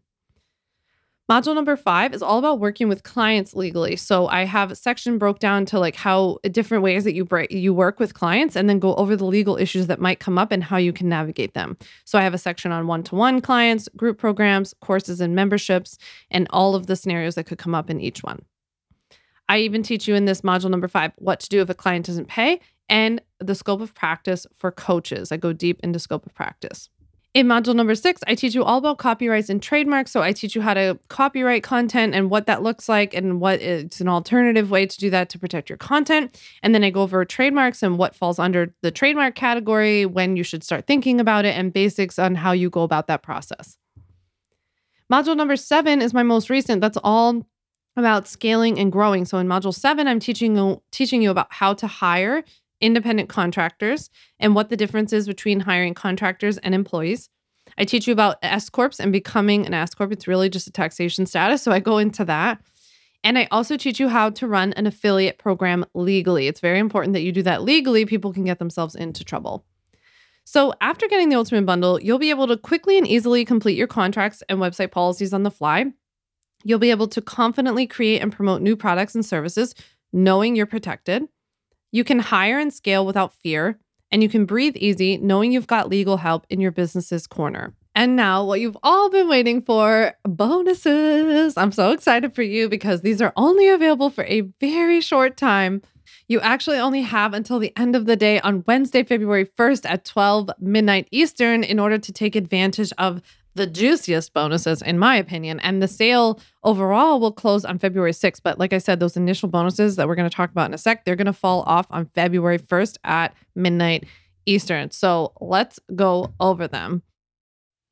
Module number five is all about working with clients legally. So I have a section broke down to like how uh, different ways that you break you work with clients and then go over the legal issues that might come up and how you can navigate them. So I have a section on one-to-one clients, group programs, courses and memberships, and all of the scenarios that could come up in each one. I even teach you in this module number five what to do if a client doesn't pay and the scope of practice for coaches. I go deep into scope of practice. In module number six, I teach you all about copyrights and trademarks. So I teach you how to copyright content and what that looks like and what it's an alternative way to do that to protect your content. And then I go over trademarks and what falls under the trademark category, when you should start thinking about it, and basics on how you go about that process. Module number seven is my most recent. That's all about scaling and growing. So in module seven, I'm teaching you, teaching you about how to hire independent contractors and what the difference is between hiring contractors and employees. I teach you about S corps and becoming an S corp. It's really just a taxation status, so I go into that. And I also teach you how to run an affiliate program legally. It's very important that you do that legally. People can get themselves into trouble. So, after getting the Ultimate Bundle, you'll be able to quickly and easily complete your contracts and website policies on the fly. You'll be able to confidently create and promote new products and services, knowing you're protected. You can hire and scale without fear, and you can breathe easy knowing you've got legal help in your business's corner. And now, what you've all been waiting for bonuses. I'm so excited for you because these are only available for a very short time. You actually only have until the end of the day on Wednesday, February 1st at 12 midnight Eastern in order to take advantage of the juiciest bonuses, in my opinion. And the sale overall will close on February 6th. But like I said, those initial bonuses that we're going to talk about in a sec, they're going to fall off on February 1st at midnight Eastern. So let's go over them.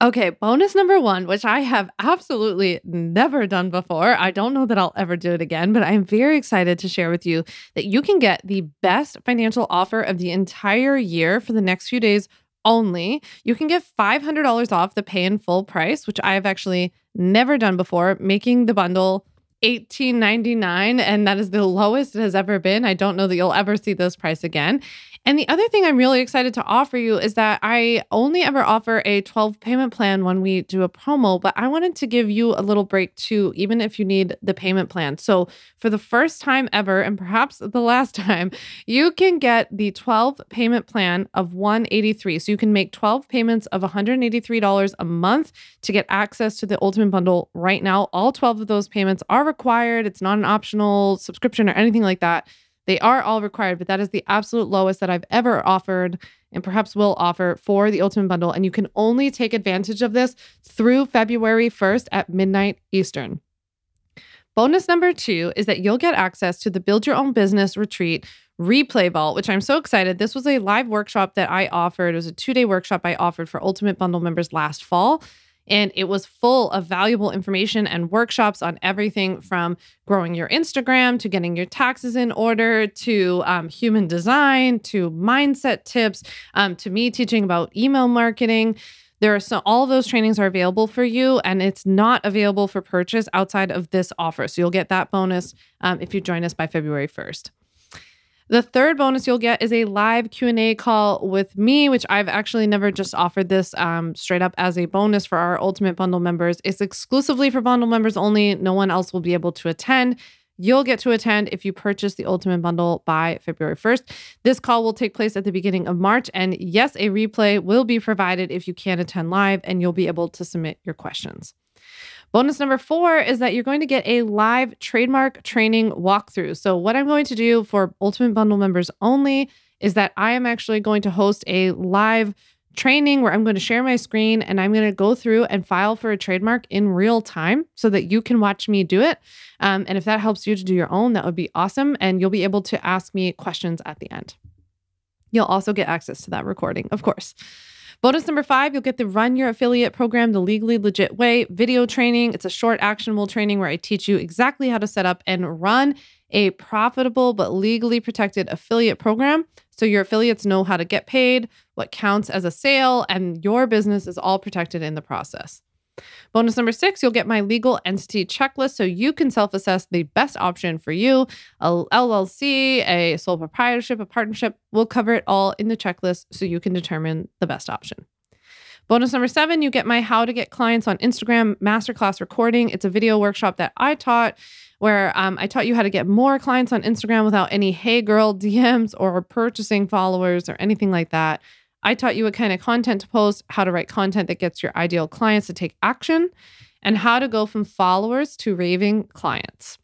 Okay, bonus number one, which I have absolutely never done before. I don't know that I'll ever do it again, but I'm very excited to share with you that you can get the best financial offer of the entire year for the next few days only. You can get $500 off the pay in full price, which I have actually never done before, making the bundle $18.99 and that is the lowest it has ever been. I don't know that you'll ever see this price again. And the other thing I'm really excited to offer you is that I only ever offer a 12 payment plan when we do a promo, but I wanted to give you a little break too, even if you need the payment plan. So, for the first time ever, and perhaps the last time, you can get the 12 payment plan of 183. So, you can make 12 payments of $183 a month to get access to the Ultimate Bundle right now. All 12 of those payments are required, it's not an optional subscription or anything like that. They are all required, but that is the absolute lowest that I've ever offered and perhaps will offer for the Ultimate Bundle. And you can only take advantage of this through February 1st at midnight Eastern. Bonus number two is that you'll get access to the Build Your Own Business Retreat Replay Vault, which I'm so excited. This was a live workshop that I offered. It was a two day workshop I offered for Ultimate Bundle members last fall. And it was full of valuable information and workshops on everything from growing your Instagram to getting your taxes in order to um, human design to mindset tips um, to me teaching about email marketing. There are some, all those trainings are available for you, and it's not available for purchase outside of this offer. So you'll get that bonus um, if you join us by February 1st. The third bonus you'll get is a live Q&A call with me, which I've actually never just offered this um, straight up as a bonus for our Ultimate Bundle members. It's exclusively for bundle members only. No one else will be able to attend. You'll get to attend if you purchase the Ultimate Bundle by February 1st. This call will take place at the beginning of March. And yes, a replay will be provided if you can't attend live, and you'll be able to submit your questions. Bonus number four is that you're going to get a live trademark training walkthrough. So, what I'm going to do for Ultimate Bundle members only is that I am actually going to host a live training where I'm going to share my screen and I'm going to go through and file for a trademark in real time so that you can watch me do it. Um, and if that helps you to do your own, that would be awesome. And you'll be able to ask me questions at the end. You'll also get access to that recording, of course. Bonus number five, you'll get the Run Your Affiliate program the legally legit way video training. It's a short, actionable training where I teach you exactly how to set up and run a profitable but legally protected affiliate program. So your affiliates know how to get paid, what counts as a sale, and your business is all protected in the process. Bonus number six, you'll get my legal entity checklist so you can self assess the best option for you. A LLC, a sole proprietorship, a partnership. We'll cover it all in the checklist so you can determine the best option. Bonus number seven, you get my How to Get Clients on Instagram masterclass recording. It's a video workshop that I taught where um, I taught you how to get more clients on Instagram without any hey girl DMs or purchasing followers or anything like that. I taught you what kind of content to post, how to write content that gets your ideal clients to take action, and how to go from followers to raving clients.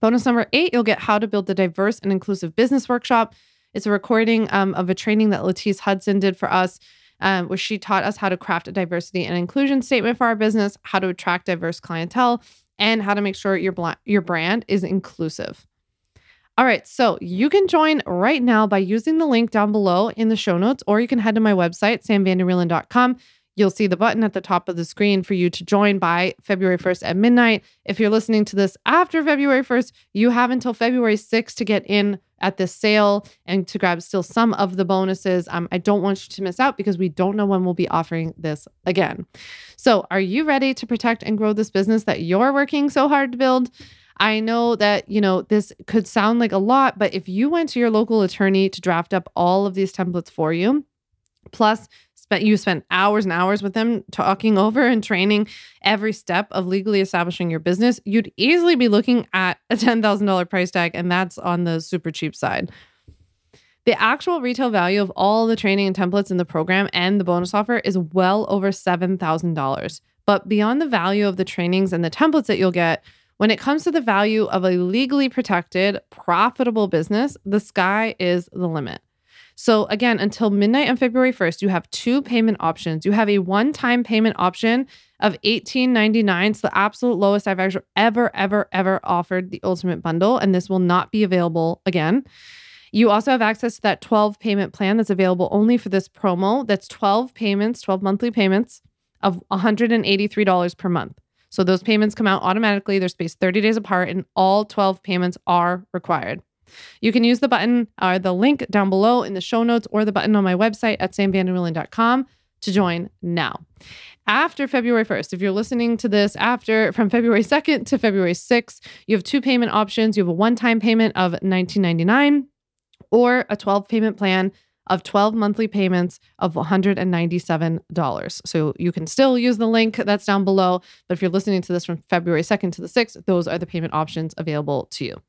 Bonus number eight, you'll get how to build the diverse and inclusive business workshop. It's a recording um, of a training that Latisse Hudson did for us, um, where she taught us how to craft a diversity and inclusion statement for our business, how to attract diverse clientele, and how to make sure your, bl- your brand is inclusive. All right, so you can join right now by using the link down below in the show notes, or you can head to my website, samvanderwielen.com. You'll see the button at the top of the screen for you to join by February 1st at midnight. If you're listening to this after February 1st, you have until February 6th to get in at this sale and to grab still some of the bonuses. Um, I don't want you to miss out because we don't know when we'll be offering this again. So, are you ready to protect and grow this business that you're working so hard to build? I know that, you know, this could sound like a lot, but if you went to your local attorney to draft up all of these templates for you, plus spent you spent hours and hours with them talking over and training every step of legally establishing your business, you'd easily be looking at a $10,000 price tag and that's on the super cheap side. The actual retail value of all the training and templates in the program and the bonus offer is well over $7,000. But beyond the value of the trainings and the templates that you'll get, when it comes to the value of a legally protected, profitable business, the sky is the limit. So, again, until midnight on February 1st, you have two payment options. You have a one time payment option of $18.99. It's the absolute lowest I've ever, ever, ever, ever offered the ultimate bundle. And this will not be available again. You also have access to that 12 payment plan that's available only for this promo. That's 12 payments, 12 monthly payments of $183 per month. So those payments come out automatically. They're spaced 30 days apart, and all 12 payments are required. You can use the button or uh, the link down below in the show notes or the button on my website at samvanderwielen.com to join now. After February 1st, if you're listening to this after from February 2nd to February 6th, you have two payment options. You have a one time payment of $19.99 or a 12 payment plan of 12 monthly payments of $197. So you can still use the link that's down below. But if you're listening to this from February 2nd to the 6th, those are the payment options available to you.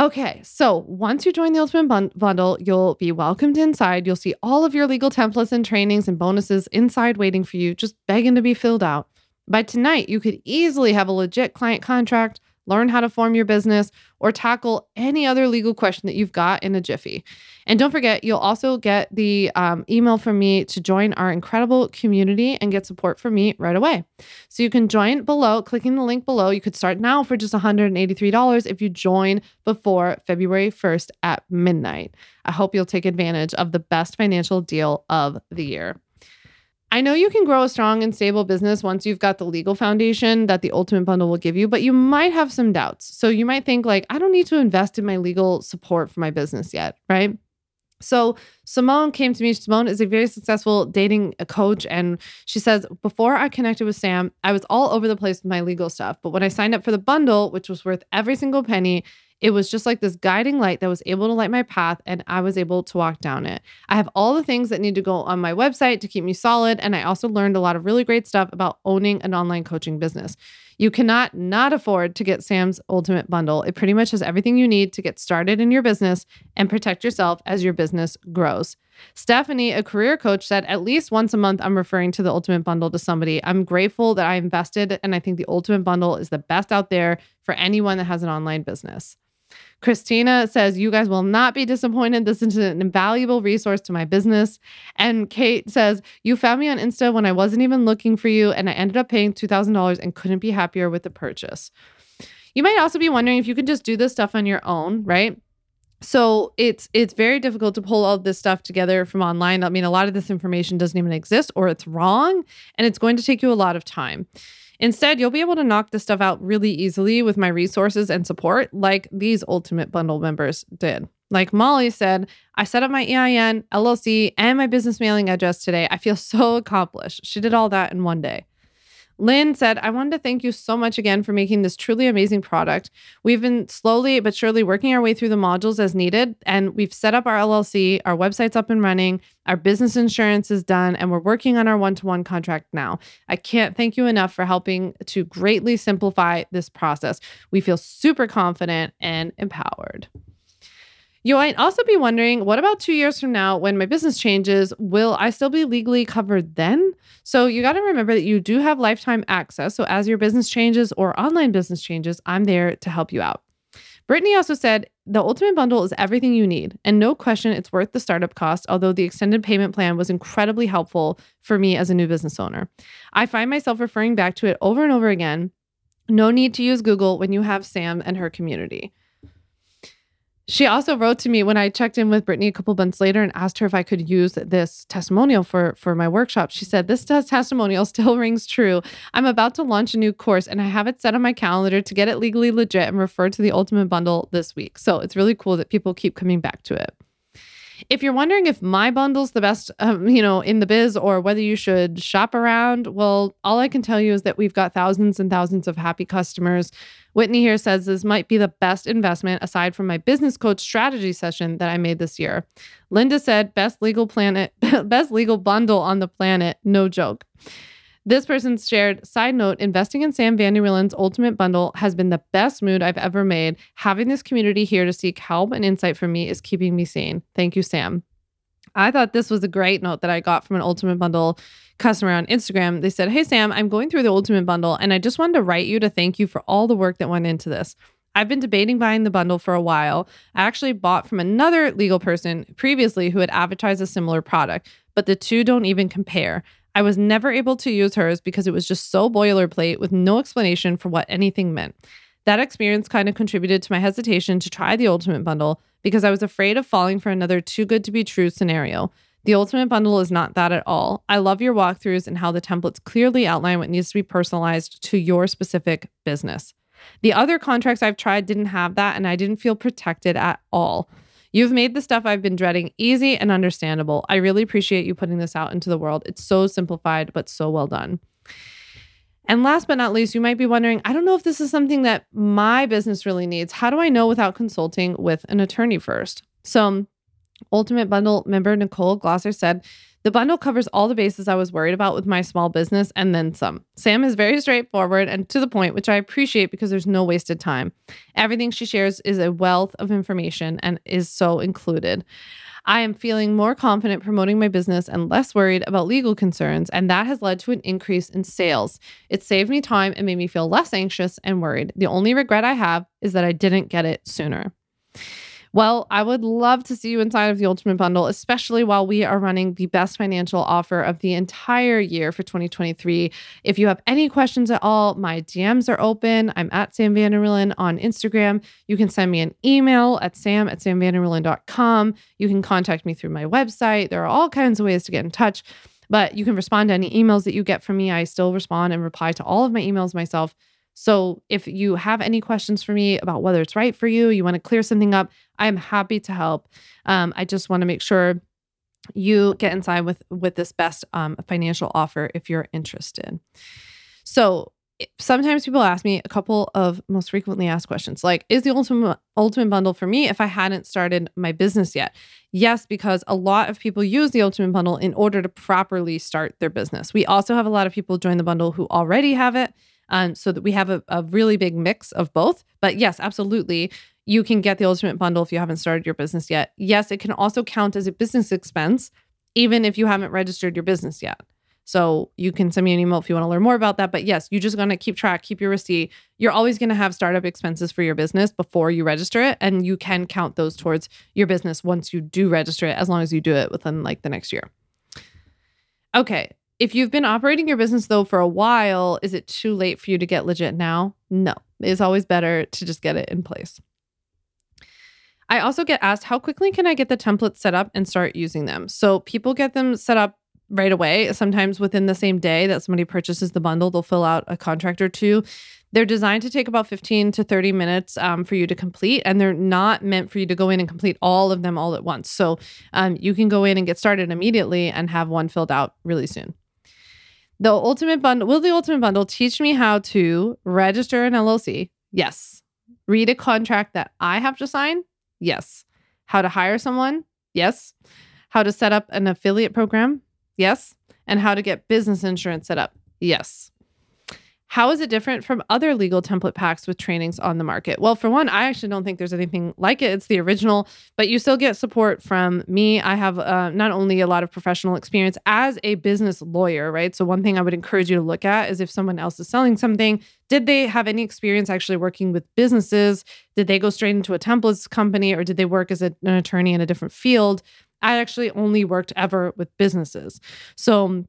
Okay, so once you join the Ultimate bun- Bundle, you'll be welcomed inside. You'll see all of your legal templates and trainings and bonuses inside waiting for you, just begging to be filled out. By tonight, you could easily have a legit client contract learn how to form your business, or tackle any other legal question that you've got in a jiffy. And don't forget, you'll also get the um, email from me to join our incredible community and get support from me right away. So you can join below, clicking the link below. You could start now for just $183 if you join before February 1st at midnight. I hope you'll take advantage of the best financial deal of the year. I know you can grow a strong and stable business once you've got the legal foundation that the ultimate bundle will give you, but you might have some doubts. So you might think like I don't need to invest in my legal support for my business yet, right? So Simone came to me. Simone is a very successful dating coach. And she says, before I connected with Sam, I was all over the place with my legal stuff. But when I signed up for the bundle, which was worth every single penny, it was just like this guiding light that was able to light my path and I was able to walk down it. I have all the things that need to go on my website to keep me solid. And I also learned a lot of really great stuff about owning an online coaching business. You cannot not afford to get Sam's Ultimate Bundle. It pretty much has everything you need to get started in your business and protect yourself as your business grows. Stephanie, a career coach, said at least once a month I'm referring to the Ultimate Bundle to somebody. I'm grateful that I invested, and I think the Ultimate Bundle is the best out there for anyone that has an online business. Christina says, You guys will not be disappointed. This is an invaluable resource to my business. And Kate says, You found me on Insta when I wasn't even looking for you, and I ended up paying $2,000 and couldn't be happier with the purchase. You might also be wondering if you can just do this stuff on your own, right? So it's it's very difficult to pull all this stuff together from online. I mean, a lot of this information doesn't even exist or it's wrong, and it's going to take you a lot of time. Instead, you'll be able to knock this stuff out really easily with my resources and support, like these Ultimate Bundle members did. Like Molly said, I set up my EIN, LLC, and my business mailing address today. I feel so accomplished. She did all that in one day. Lynn said, I wanted to thank you so much again for making this truly amazing product. We've been slowly but surely working our way through the modules as needed, and we've set up our LLC, our website's up and running, our business insurance is done, and we're working on our one to one contract now. I can't thank you enough for helping to greatly simplify this process. We feel super confident and empowered. You might also be wondering what about two years from now when my business changes? Will I still be legally covered then? So you got to remember that you do have lifetime access. So as your business changes or online business changes, I'm there to help you out. Brittany also said the ultimate bundle is everything you need, and no question it's worth the startup cost, although the extended payment plan was incredibly helpful for me as a new business owner. I find myself referring back to it over and over again. No need to use Google when you have Sam and her community. She also wrote to me when I checked in with Brittany a couple months later and asked her if I could use this testimonial for for my workshop. She said, "This testimonial still rings true. I'm about to launch a new course and I have it set on my calendar to get it legally legit and refer to the Ultimate Bundle this week." So, it's really cool that people keep coming back to it. If you're wondering if my bundle's the best, um, you know, in the biz or whether you should shop around, well, all I can tell you is that we've got thousands and thousands of happy customers. Whitney here says this might be the best investment aside from my business coach strategy session that I made this year. Linda said, best legal planet, best legal bundle on the planet. No joke. This person shared, side note, investing in Sam Van Vander Wielen's Ultimate Bundle has been the best mood I've ever made. Having this community here to seek help and insight from me is keeping me sane. Thank you, Sam. I thought this was a great note that I got from an Ultimate Bundle customer on Instagram. They said, Hey, Sam, I'm going through the Ultimate Bundle and I just wanted to write you to thank you for all the work that went into this. I've been debating buying the bundle for a while. I actually bought from another legal person previously who had advertised a similar product, but the two don't even compare. I was never able to use hers because it was just so boilerplate with no explanation for what anything meant. That experience kind of contributed to my hesitation to try the Ultimate Bundle because I was afraid of falling for another too good to be true scenario. The Ultimate Bundle is not that at all. I love your walkthroughs and how the templates clearly outline what needs to be personalized to your specific business. The other contracts I've tried didn't have that, and I didn't feel protected at all. You've made the stuff I've been dreading easy and understandable. I really appreciate you putting this out into the world. It's so simplified, but so well done. And last but not least, you might be wondering I don't know if this is something that my business really needs. How do I know without consulting with an attorney first? So, Ultimate Bundle member Nicole Glosser said, the bundle covers all the bases I was worried about with my small business and then some. Sam is very straightforward and to the point, which I appreciate because there's no wasted time. Everything she shares is a wealth of information and is so included. I am feeling more confident promoting my business and less worried about legal concerns, and that has led to an increase in sales. It saved me time and made me feel less anxious and worried. The only regret I have is that I didn't get it sooner. Well, I would love to see you inside of the Ultimate Bundle, especially while we are running the best financial offer of the entire year for 2023. If you have any questions at all, my DMs are open. I'm at Sam Vander Wielen on Instagram. You can send me an email at sam at samvanderwielen.com. You can contact me through my website. There are all kinds of ways to get in touch, but you can respond to any emails that you get from me. I still respond and reply to all of my emails myself. So if you have any questions for me about whether it's right for you, you want to clear something up, I am happy to help. Um, I just want to make sure you get inside with with this best um, financial offer if you're interested. So sometimes people ask me a couple of most frequently asked questions like is the ultimate ultimate bundle for me if i hadn't started my business yet yes because a lot of people use the ultimate bundle in order to properly start their business we also have a lot of people join the bundle who already have it um, so that we have a, a really big mix of both. But yes, absolutely. You can get the ultimate bundle if you haven't started your business yet. Yes, it can also count as a business expense, even if you haven't registered your business yet. So you can send me an email if you want to learn more about that. But yes, you're just gonna keep track, keep your receipt. You're always gonna have startup expenses for your business before you register it, and you can count those towards your business once you do register it, as long as you do it within like the next year. Okay, if you've been operating your business though for a while, is it too late for you to get legit now? No, it's always better to just get it in place. I also get asked, how quickly can I get the templates set up and start using them? So people get them set up right away. Sometimes within the same day that somebody purchases the bundle, they'll fill out a contract or two. They're designed to take about 15 to 30 minutes um, for you to complete, and they're not meant for you to go in and complete all of them all at once. So um, you can go in and get started immediately and have one filled out really soon. The ultimate bundle will the ultimate bundle teach me how to register an LLC? Yes. Read a contract that I have to sign? Yes. How to hire someone? Yes. How to set up an affiliate program? Yes. And how to get business insurance set up? Yes. How is it different from other legal template packs with trainings on the market? Well, for one, I actually don't think there's anything like it. It's the original, but you still get support from me. I have uh, not only a lot of professional experience as a business lawyer, right? So, one thing I would encourage you to look at is if someone else is selling something, did they have any experience actually working with businesses? Did they go straight into a templates company or did they work as a, an attorney in a different field? I actually only worked ever with businesses. So,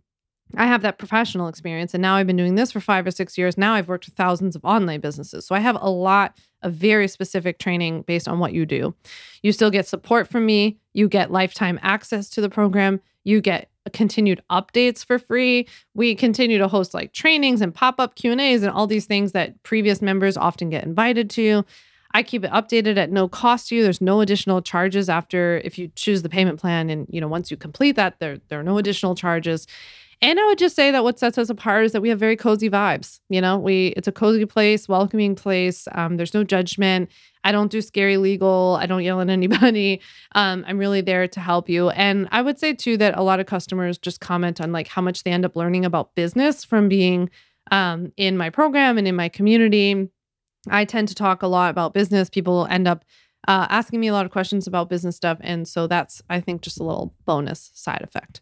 I have that professional experience and now I've been doing this for 5 or 6 years. Now I've worked with thousands of online businesses. So I have a lot of very specific training based on what you do. You still get support from me, you get lifetime access to the program, you get continued updates for free. We continue to host like trainings and pop-up Q&As and all these things that previous members often get invited to. I keep it updated at no cost to you. There's no additional charges after if you choose the payment plan and you know once you complete that there there are no additional charges. And I would just say that what sets us apart is that we have very cozy vibes. You know, we it's a cozy place, welcoming place. Um, there's no judgment. I don't do scary legal. I don't yell at anybody. Um, I'm really there to help you. And I would say too that a lot of customers just comment on like how much they end up learning about business from being um, in my program and in my community. I tend to talk a lot about business. People end up uh, asking me a lot of questions about business stuff. And so that's, I think, just a little bonus side effect.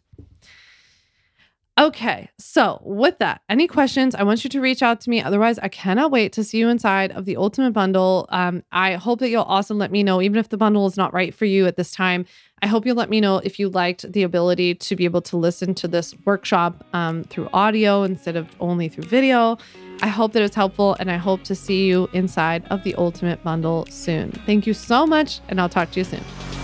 Okay, so with that, any questions? I want you to reach out to me. Otherwise, I cannot wait to see you inside of the Ultimate Bundle. Um, I hope that you'll also let me know, even if the bundle is not right for you at this time. I hope you'll let me know if you liked the ability to be able to listen to this workshop um, through audio instead of only through video. I hope that it's helpful, and I hope to see you inside of the Ultimate Bundle soon. Thank you so much, and I'll talk to you soon.